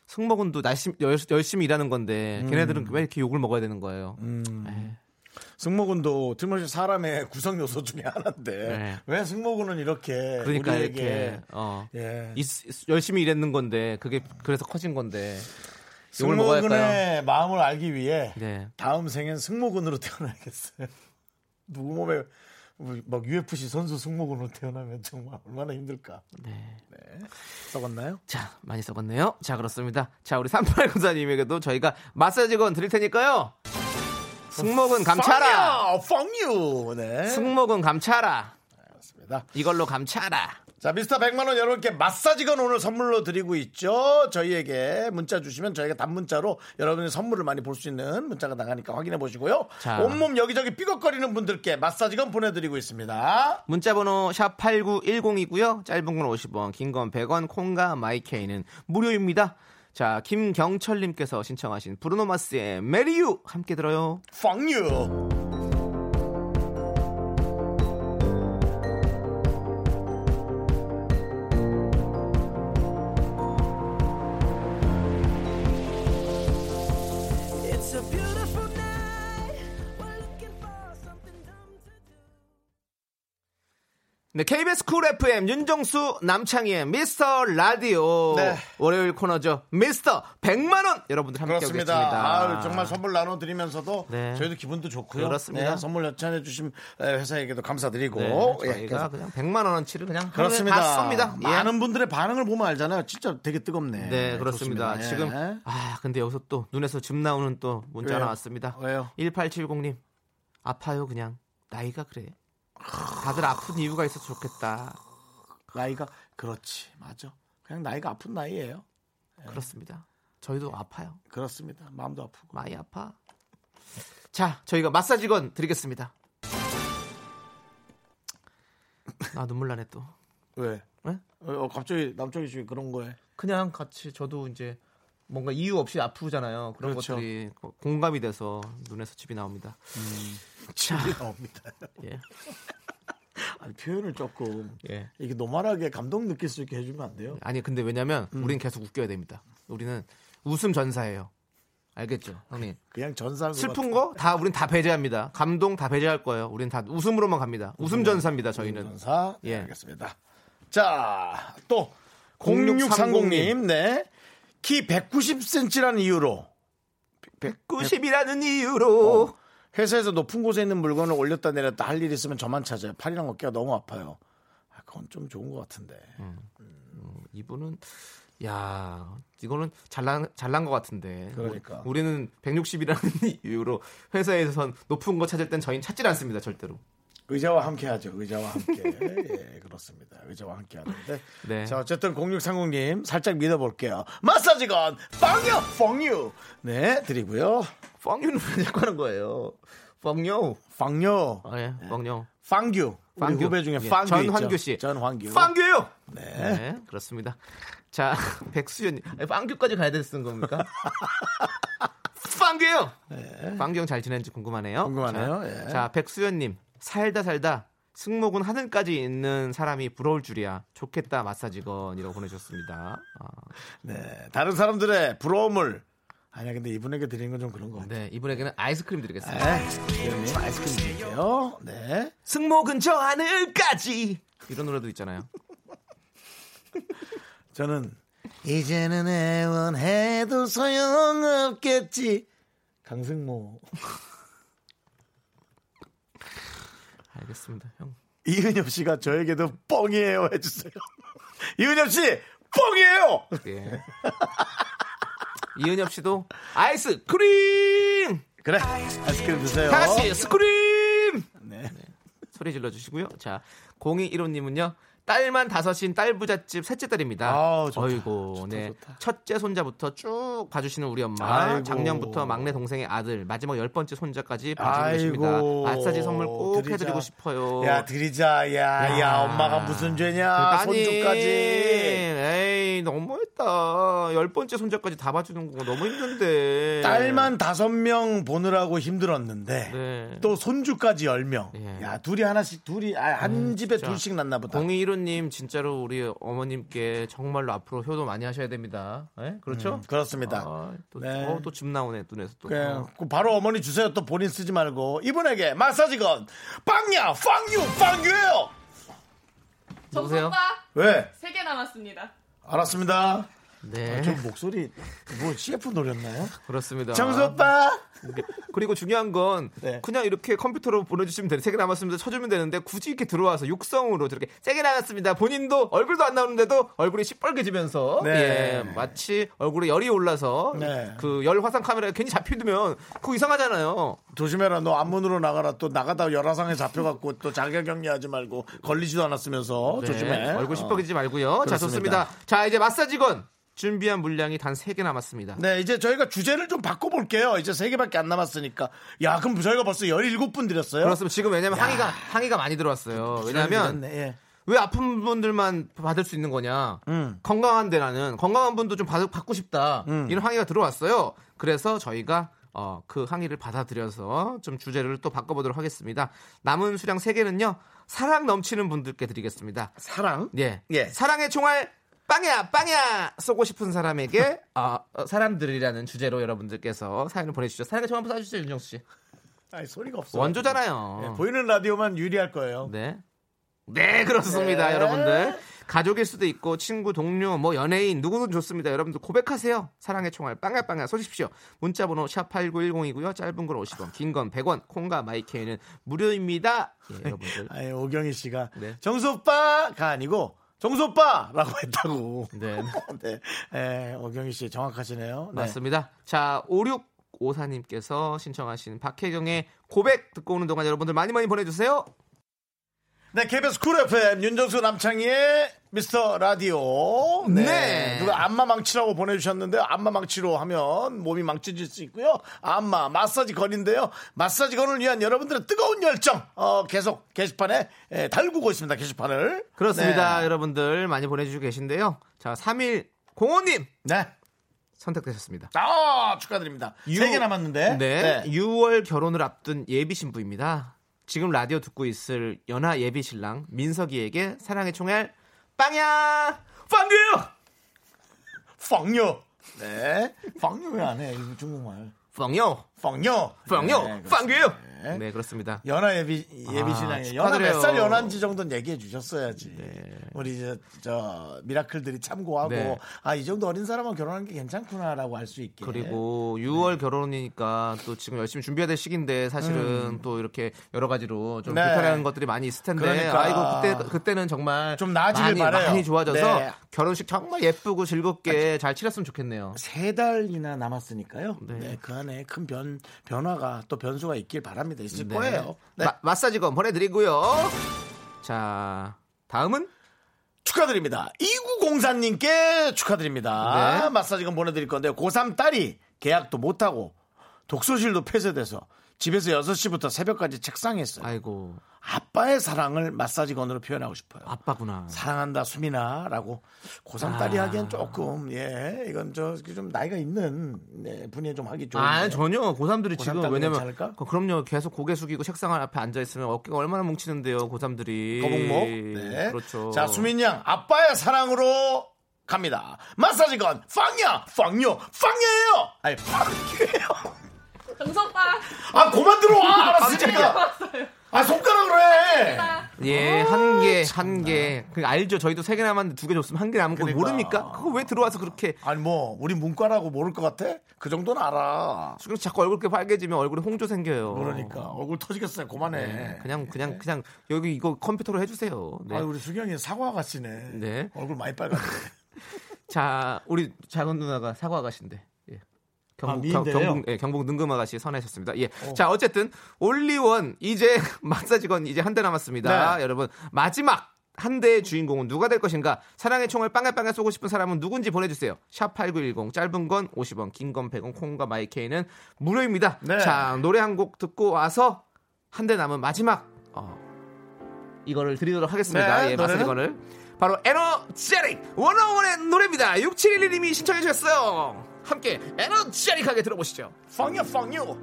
승모근도 날심, 열, 열심히 일하는 건데 걔네들은 왜 이렇게 욕을 먹어야 되는 거예요? 에이, 승모근도 틀림없이 사람의 구성 요소 중에 하나인데 네. 왜 승모근은 이렇게 그러니까 우리에게 이렇게 어, 예. 있- 열심히 일했는 건데 그게 그래서 커진 건데? 승모근의 마음을 알기 위해 네. 다음 생엔 승모근으로 태어나야겠어요. 누구 몸에 막 UFC 선수 승모근으로 태어나면 정말 얼마나 힘들까. 네. 썩었나요? 자, 많이 썩었네요. 자, 그렇습니다. 자, 우리 3894님에게도 저희가 마사지건 드릴 테니까요. 승모근 감차라. 펑유. 네. 승모근 감차라. 그렇습니다. 이걸로 감차라. 자, 미스터 100만 원 여러분께 마사지건 오늘 선물로 드리고 있죠. 저희에게 문자 주시면 저희가 단문자로 여러분의 선물을 많이 볼 수 있는 문자가 나가니까 확인해 보시고요. 자. 온몸 여기저기 삐걱거리는 분들께 마사지건 보내드리고 있습니다. 문자번호 샵 8910이고요. 짧은 건 50원, 긴 건 100원, 콩과 마이케이는 무료입니다. 자, 김경철님께서 신청하신 브루노마스의 메리유 함께 들어요. 펑유. 네, KBS 쿨 FM 윤정수 남창희의 미스터 라디오 네. 월요일 코너죠. 미스터 100만 원 여러분들 함께 그렇습니다. 하겠습니다. 아유, 정말 선물 나눠 드리면서도 네. 저희도 기분도 좋고요. 그렇습니다. 네, 선물 협찬해 주신 회사에게도 감사드리고. 네, 예, 저희가 그래서 그냥 100만 원어치를 그냥 그렇습니다. 하루에 다 쏩니다. 예. 많은 분들의 반응을 보면 알잖아요. 진짜 되게 뜨겁네. 네, 그렇습니다. 좋습니다. 지금 예. 아 근데 여기서 또 눈에서 즙 나오는 또 문자 왜요? 나왔습니다. 왜요? 1870님 아파요 그냥 나이가 그래. 다들 아픈 이유가 있어서 좋겠다. 나이가 그렇지 맞아. 그냥 나이가 아픈 나이예요. 그렇습니다. 저희도 아파요. 그렇습니다. 마음도 아프고. 많이 아파. 자, 저희가 마사지건 드리겠습니다. 아 눈물 나네 또. 왜? 네? 어, 갑자기 남쪽이 씨 그런 거에 그냥 같이 저도 이제 뭔가 이유 없이 아프잖아요. 그런 그렇죠. 것들이 공감이 돼서 눈에서 즙이 나옵니다. 침이 나옵니다. 예. 아니, 표현을 조금 예. 이게 노멀하게 감동 느낄 수 있게 해주면 안 돼요? 아니 근데 왜냐면 음. 우리는 계속 웃겨야 됩니다. 우리는 웃음 전사예요. 알겠죠, 형님? 그냥 전사한 것 슬픈 거 다 우린 다 배제합니다. 감동 다 배제할 거예요. 우린 다 웃음으로만 갑니다. 웃음 전사입니다. 저희는. 전사. 네, 예. 알겠습니다. 자, 또 0630 0630님, 네. 키 190cm라는 이유로 90이라는 이유로 어, 회사에서 높은 곳에 있는 물건을 올렸다 내렸다 할일 있으면 저만 찾아요. 팔이랑 어깨가 너무 아파요. 아, 그건 좀 좋은 것 같은데. 음. 이분은 야 이거는 잘난 잘난 것 같은데. 그러니까. 우- 우리는 160이라는 이유로 회사에선 높은 거 찾을 땐 저희는 찾질 않습니다. 절대로. 의자와 함께 하죠. 의자와 함께. 예, 그렇습니다. 의자와 함께 하는데. 네. 자, 어쨌든 0630님 살짝 믿어볼게요. 마사지건 빵유 펑유. 네, 드리고요. 펑유는 왜 자꾸 하는 거예요? 펑유. 빵유. 아, 예, 펑유. 빵규. 우리 빵규. 후배 중에 예, 빵규 전환규. 씨. 전환규. 빵규요. 네. 그렇습니다. 자, 백수연님, 아니, 빵규까지 가야 되는 겁니까? 빵규요. 빵규 형잘 지내는지 궁금하네요. 궁금하네요. 자, 예. 자, 백수연 님, 살다 살다 승모근 하늘까지 있는 사람이 부러울 줄이야. 좋겠다 마사지건이라고 보내주셨습니다. 아, 네, 다른 사람들의 부러움을 아니야 근데 이분에게 드리는 건 좀 그런 것 같아요. 네, 이분에게는 아이스크림 드리겠습니다. 네, 님 아이스크림 드릴게요. 네. 승모근 저 하늘까지 이런 노래도 있잖아요. 저는 이제는 애원해도 소용없겠지. 강승모. 알겠습니다, 형. 이은엽 씨가 저에게도 뻥이에요 해주세요. 이은엽 씨 뻥이에요. 예. 이은엽 씨도 아이스 크림! 그래 아이스크림 드세요. 다 같이 scream! 네. 소리 질러 주시고요. 자, 0215님은요. 딸만 다섯인 딸 부잣집 셋째 딸입니다. 아우, 좋다. 어이고, 좋다, 네. 좋다. 첫째 손자부터 쭉 봐주시는 우리 엄마. 아이고. 작년부터 막내 동생의 아들, 마지막 열 번째 손자까지 봐주고. 계십니다. 마사지 선물 꼭 드리자. 해드리고 싶어요. 야 드리자 야 야 야. 엄마가 무슨 죄냐 그러니까 손주까지. 에이, 너무했다. 열 번째 손자까지 다 봐주는 거 너무 힘든데. 딸만 다섯 명 보느라고 힘들었는데 네. 또 손주까지 열 명. 예. 야 둘이 하나씩 둘이 아, 한 집에 진짜. 둘씩 났나 보다. 0215님 진짜로 우리 어머님께 정말로 앞으로 효도 많이 하셔야 됩니다. 예? 그렇죠? 음, 그렇습니다. 아, 또, 네. 어, 또집 나오네 눈에서 또. 그냥 어. 그 바로 어머니 주세요. 또 본인 쓰지 말고 이분에게 마사지건 빵야 빵유 빵유예요. 누구세요? 오빠 왜? 세 개 남았습니다. 알았습니다. 네, 아, 저 목소리 뭐 CF 노렸나요? 그렇습니다. 정수 오빠. 그리고 중요한 건 네. 그냥 이렇게 컴퓨터로 보내주시면 되는 세개 남았습니다. 쳐주면 되는데 굳이 이렇게 들어와서 육성으로 저렇게 세개 남았습니다. 본인도 얼굴도 안 나오는데도 얼굴이 시뻘개지면서 네. 예, 마치 얼굴에 열이 올라서 네. 그열 화상 카메라에 괜히 잡히면 그거 이상하잖아요. 조심해라. 너 앞문으로 나가라. 또 나가다 열화상에 잡혀갖고 또 자가격리하지 말고 걸리지도 않았으면서 네, 조심해. 얼굴 어. 시뻘개지지 말고요. 자, 그렇습니다. 좋습니다. 자, 이제 마사지건 준비한 물량이 단 3개 남았습니다. 네, 이제 저희가 주제를 좀 바꿔볼게요. 이제 세개밖에 안 남았으니까. 야, 그럼 저희가 벌써 17분 드렸어요? 그렇습니다. 지금 왜냐면 항의가 항의가 많이 들어왔어요. 왜냐면 그렇네, 예. 왜 아픈 분들만 받을 수 있는 거냐? 음. 건강한데 나는 건강한 분도 좀 받, 받고 싶다. 음. 이런 항의가 들어왔어요. 그래서 저희가 어, 그 항의를 받아들여서 좀 주제를 또 바꿔보도록 하겠습니다. 남은 수량 3개는요. 사랑 넘치는 분들께 드리겠습니다. 사랑? 예. 예. 사랑의 총알 빵야 빵야 쏘고 싶은 사람에게 어, 어, 사람들이라는 주제로 여러분들께서 사연을 보내주시죠. 사랑의 총알 한번 쏴주세요, 윤정수 씨. 아니, 소리가 없어. 원조잖아요. 예, 보이는 라디오만 유리할 거예요. 네. 네, 그렇습니다, 네. 여러분들. 가족일 수도 있고 친구, 동료, 뭐 연예인 누구든 좋습니다. 여러분들 고백하세요. 사랑의 총알 빵야빵야 쏘십시오. 문자 번호 샵8910이고요. 짧은 건 50원, 긴 건 100원. 콩과 마이케이는 무료입니다. 예, 여러분들. 아니, 오경희 씨가 네. 정수 오빠가 아니고 정수 오빠라고 했다고. 네. 네. 예, 오경희 씨 정확하시네요. 네. 맞습니다. 자, 5654님께서 신청하신 박혜경의 고백 듣고 오는 동안 여러분들 많이 많이 보내주세요. 네, KBS 쿨 FM 윤정수 남창희의 미스터 라디오. 네. 네. 누가 안마 망치라고 보내주셨는데 안마 망치로 하면 몸이 망쳐질 수 있고요. 안마 마사지건인데요. 마사지건을 위한 여러분들의 뜨거운 열정 어, 계속 게시판에 예, 달구고 있습니다. 게시판을. 그렇습니다. 네. 여러분들 많이 보내주시고 계신데요. 자, 3105님 네. 선택되셨습니다. 아 축하드립니다. 유- 세개 남았는데. 네. 6월 결혼을 앞둔 예비 신부입니다. 지금 라디오 듣고 있을 연하 예비 신랑 민석이에게 사랑의 총알 빵야 빵이에요. 펑요. 네. 펑요 왜 안 해? 이거 중국말. 빵요. 빵요 네, 빵이에요. 네. 네 그렇습니다. 연하 예비 예비 아, 신랑이 연하. 몇 살 연한지 정도는 얘기해 주셨어야지. 네. 우리 저, 저 미라클들이 참고하고 네. 아이 정도 어린 사람은 결혼하는 게 괜찮구나라고 알 수 있게. 그리고 6월 결혼이니까 또 지금 열심히 준비해야 될 시기인데 사실은 또 이렇게 여러 가지로 좀 음. 네. 불편한 것들이 많이 있을 텐데 그러니까. 아이고 그때 그때는 정말 좀 나아지길 많이, 바라요. 많이 좋아져서 네. 결혼식 정말 예쁘고 즐겁게 잘 치렀으면 좋겠네요. 세 달이나 남았으니까요. 네. 네. 그 안에 큰 변, 변화가 또 변수가 있길 바랍니다. 있을 네. 거예요. 네. 마, 마사지건 보내드리고요. 자 다음은 축하드립니다. 2904님께 축하드립니다. 네. 마사지건 보내드릴 건데요. 고3 딸이 계약도 못하고 독서실도 폐쇄돼서 집에서 6시부터 새벽까지 책상에 있어요. 아이고 아빠의 사랑을 마사지건으로 표현하고 싶어요. 아빠구나. 사랑한다 수민아라고. 고3 딸이 아. 하기엔 조금 예 이건 저 좀 나이가 있는 네, 분이 좀 하기 좋은 아 전혀. 고3들이 고3 지금 왜냐면 괜찮을까? 그- 그럼요. 계속 고개 숙이고 책상 앞에 앉아 있으면 어깨가 얼마나 뭉치는데요 고3들이. 거북목? 네. 그렇죠. 자 수민 양 아빠의 사랑으로 갑니다. 마사지건 빵야 빵요. 빵이에요! 아니 빵이에요. 정수 오빠 아 그만 들어와! 알았으니까 아 손가락으로 해 예, 한 개, 한 개. 그 알죠? 저희도 세 개 남았는데 두 개 줬으면 한 개 남은 거 그러니까. 모릅니까? 그거 왜 들어와서 그렇게. 아니 뭐 우리 문과라고 모를 것 같아 그 정도는 알아 지금 자꾸 얼굴 이렇게 빨개지면 얼굴에 홍조 생겨요. 그러니까 얼굴 터지겠어요 그만해 네, 그냥, 그냥, 그냥, 여기 이거 컴퓨터로 해주세요. 네. 아 우리 수경이 사과 아가씨네 네. 얼굴 많이 빨갛네 자, 우리 작은 누나가 사과 아가씨인데. 예. 경북, 아, 경? 경북, 예, 경북 능금 아가씨 선하셨습니다. 예. 자, 어쨌든, 올리원, 이제, 마사지건 이제 한 대 남았습니다. 네. 여러분, 마지막! 한 대의 주인공은 누가 될 것인가? 사랑의 총을 빵에빵에 쏘고 싶은 사람은 누군지 보내주세요. 샵 8910, 짧은 건 50원, 긴 건 100원, 콩과 마이케이는 무료입니다. 네. 자, 노래 한 곡 듣고 와서 한 대 남은 마지막, 어, 이거를 드리도록 하겠습니다. 네, 예? 마사지건을. 바로 에너제릭 원어원의 노래입니다. 6711님이 신청해 주셨어요. 함께 에너제릭하게 들어보시죠. 빵야 빵요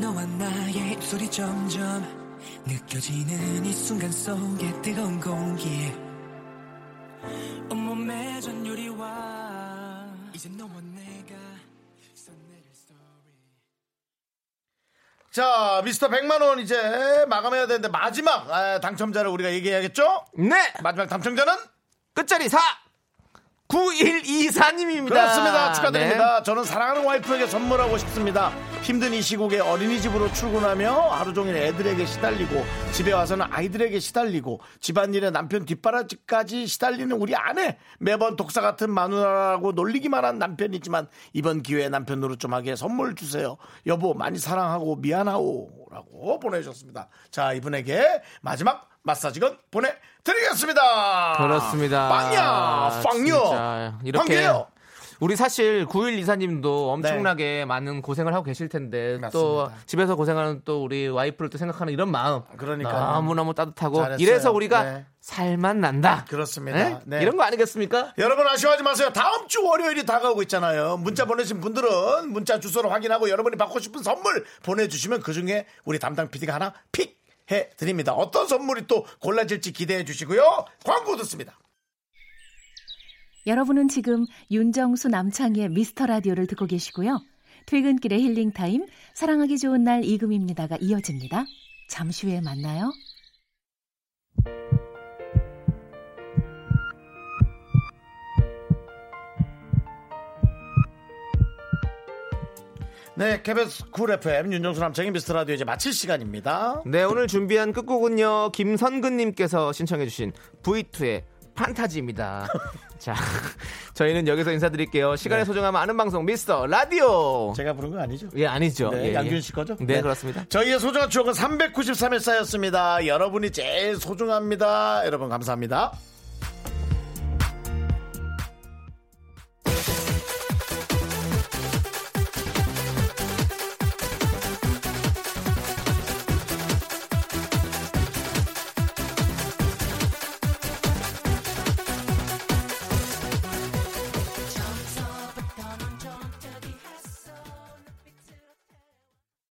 너와 나의 입술이 점점 느껴지는 이 순간 속에 뜨거운 공기. 온몸에 전율이와 이제 너와 내가 자, 미스터 100만 원 이제 마감해야 되는데 마지막 아, 당첨자를 우리가 얘기해야겠죠? 네, 마지막 당첨자는? 끝자리 4 9124님입니다. 그렇습니다. 축하드립니다. 저는 사랑하는 와이프에게 선물하고 싶습니다. 힘든 이 시국에 어린이집으로 출근하며 하루 종일 애들에게 시달리고 집에 와서는 아이들에게 시달리고 집안일에 남편 뒷바라지까지 시달리는 우리 아내 매번 독사 같은 마누라라고 놀리기만 한 남편이지만 이번 기회에 남편 노릇 좀 하게 선물 주세요. 여보 많이 사랑하고 미안하오라고 보내주셨습니다. 자 이분에게 마지막 마사지건 보내드리겠습니다. 그렇습니다. 빵야, 빵요, 이렇게 빵이에요. 우리 사실 9124님도 엄청나게 많은 고생을 하고 계실 텐데 또 맞습니다. 집에서 고생하는 또 우리 와이프를 또 생각하는 이런 마음 그러니까요. 너무너무 따뜻하고 잘했어요. 이래서 우리가 네. 살만 난다. 그렇습니다. 네? 네. 이런 거 아니겠습니까? 여러분 아쉬워하지 마세요. 다음 주 월요일이 다가오고 있잖아요. 문자 보내신 분들은 문자 주소를 확인하고 여러분이 받고 싶은 선물 보내주시면 그 중에 우리 담당 PD가 하나 pick 해드립니다. 어떤 선물이 또 골라질지 기대해 주시고요. 광고 듣습니다. 여러분은 지금 윤정수 남창희의 미스터 라디오를 듣고 계시고요. 퇴근길의 힐링 타임, 사랑하기 좋은 날 이금희입니다가 이어집니다. 잠시 후에 만나요. 네, KBS 쿨 FM 윤정수 남창희 미스터 라디오 이제 마칠 시간입니다. 네, 오늘 준비한 끝곡은요. 김선근님께서 신청해주신 V2의 판타지입니다. 자, 저희는 여기서 인사드릴게요. 시간의 소중함 아는 방송 미스터 라디오. 제가 부른 거 아니죠? 예, 아니죠. 네, 예, 예. 씨 거죠? 네, 그렇습니다. 저희의 소중한 추억은 393회 쌓였습니다. 여러분이 제일 소중합니다. 여러분 감사합니다.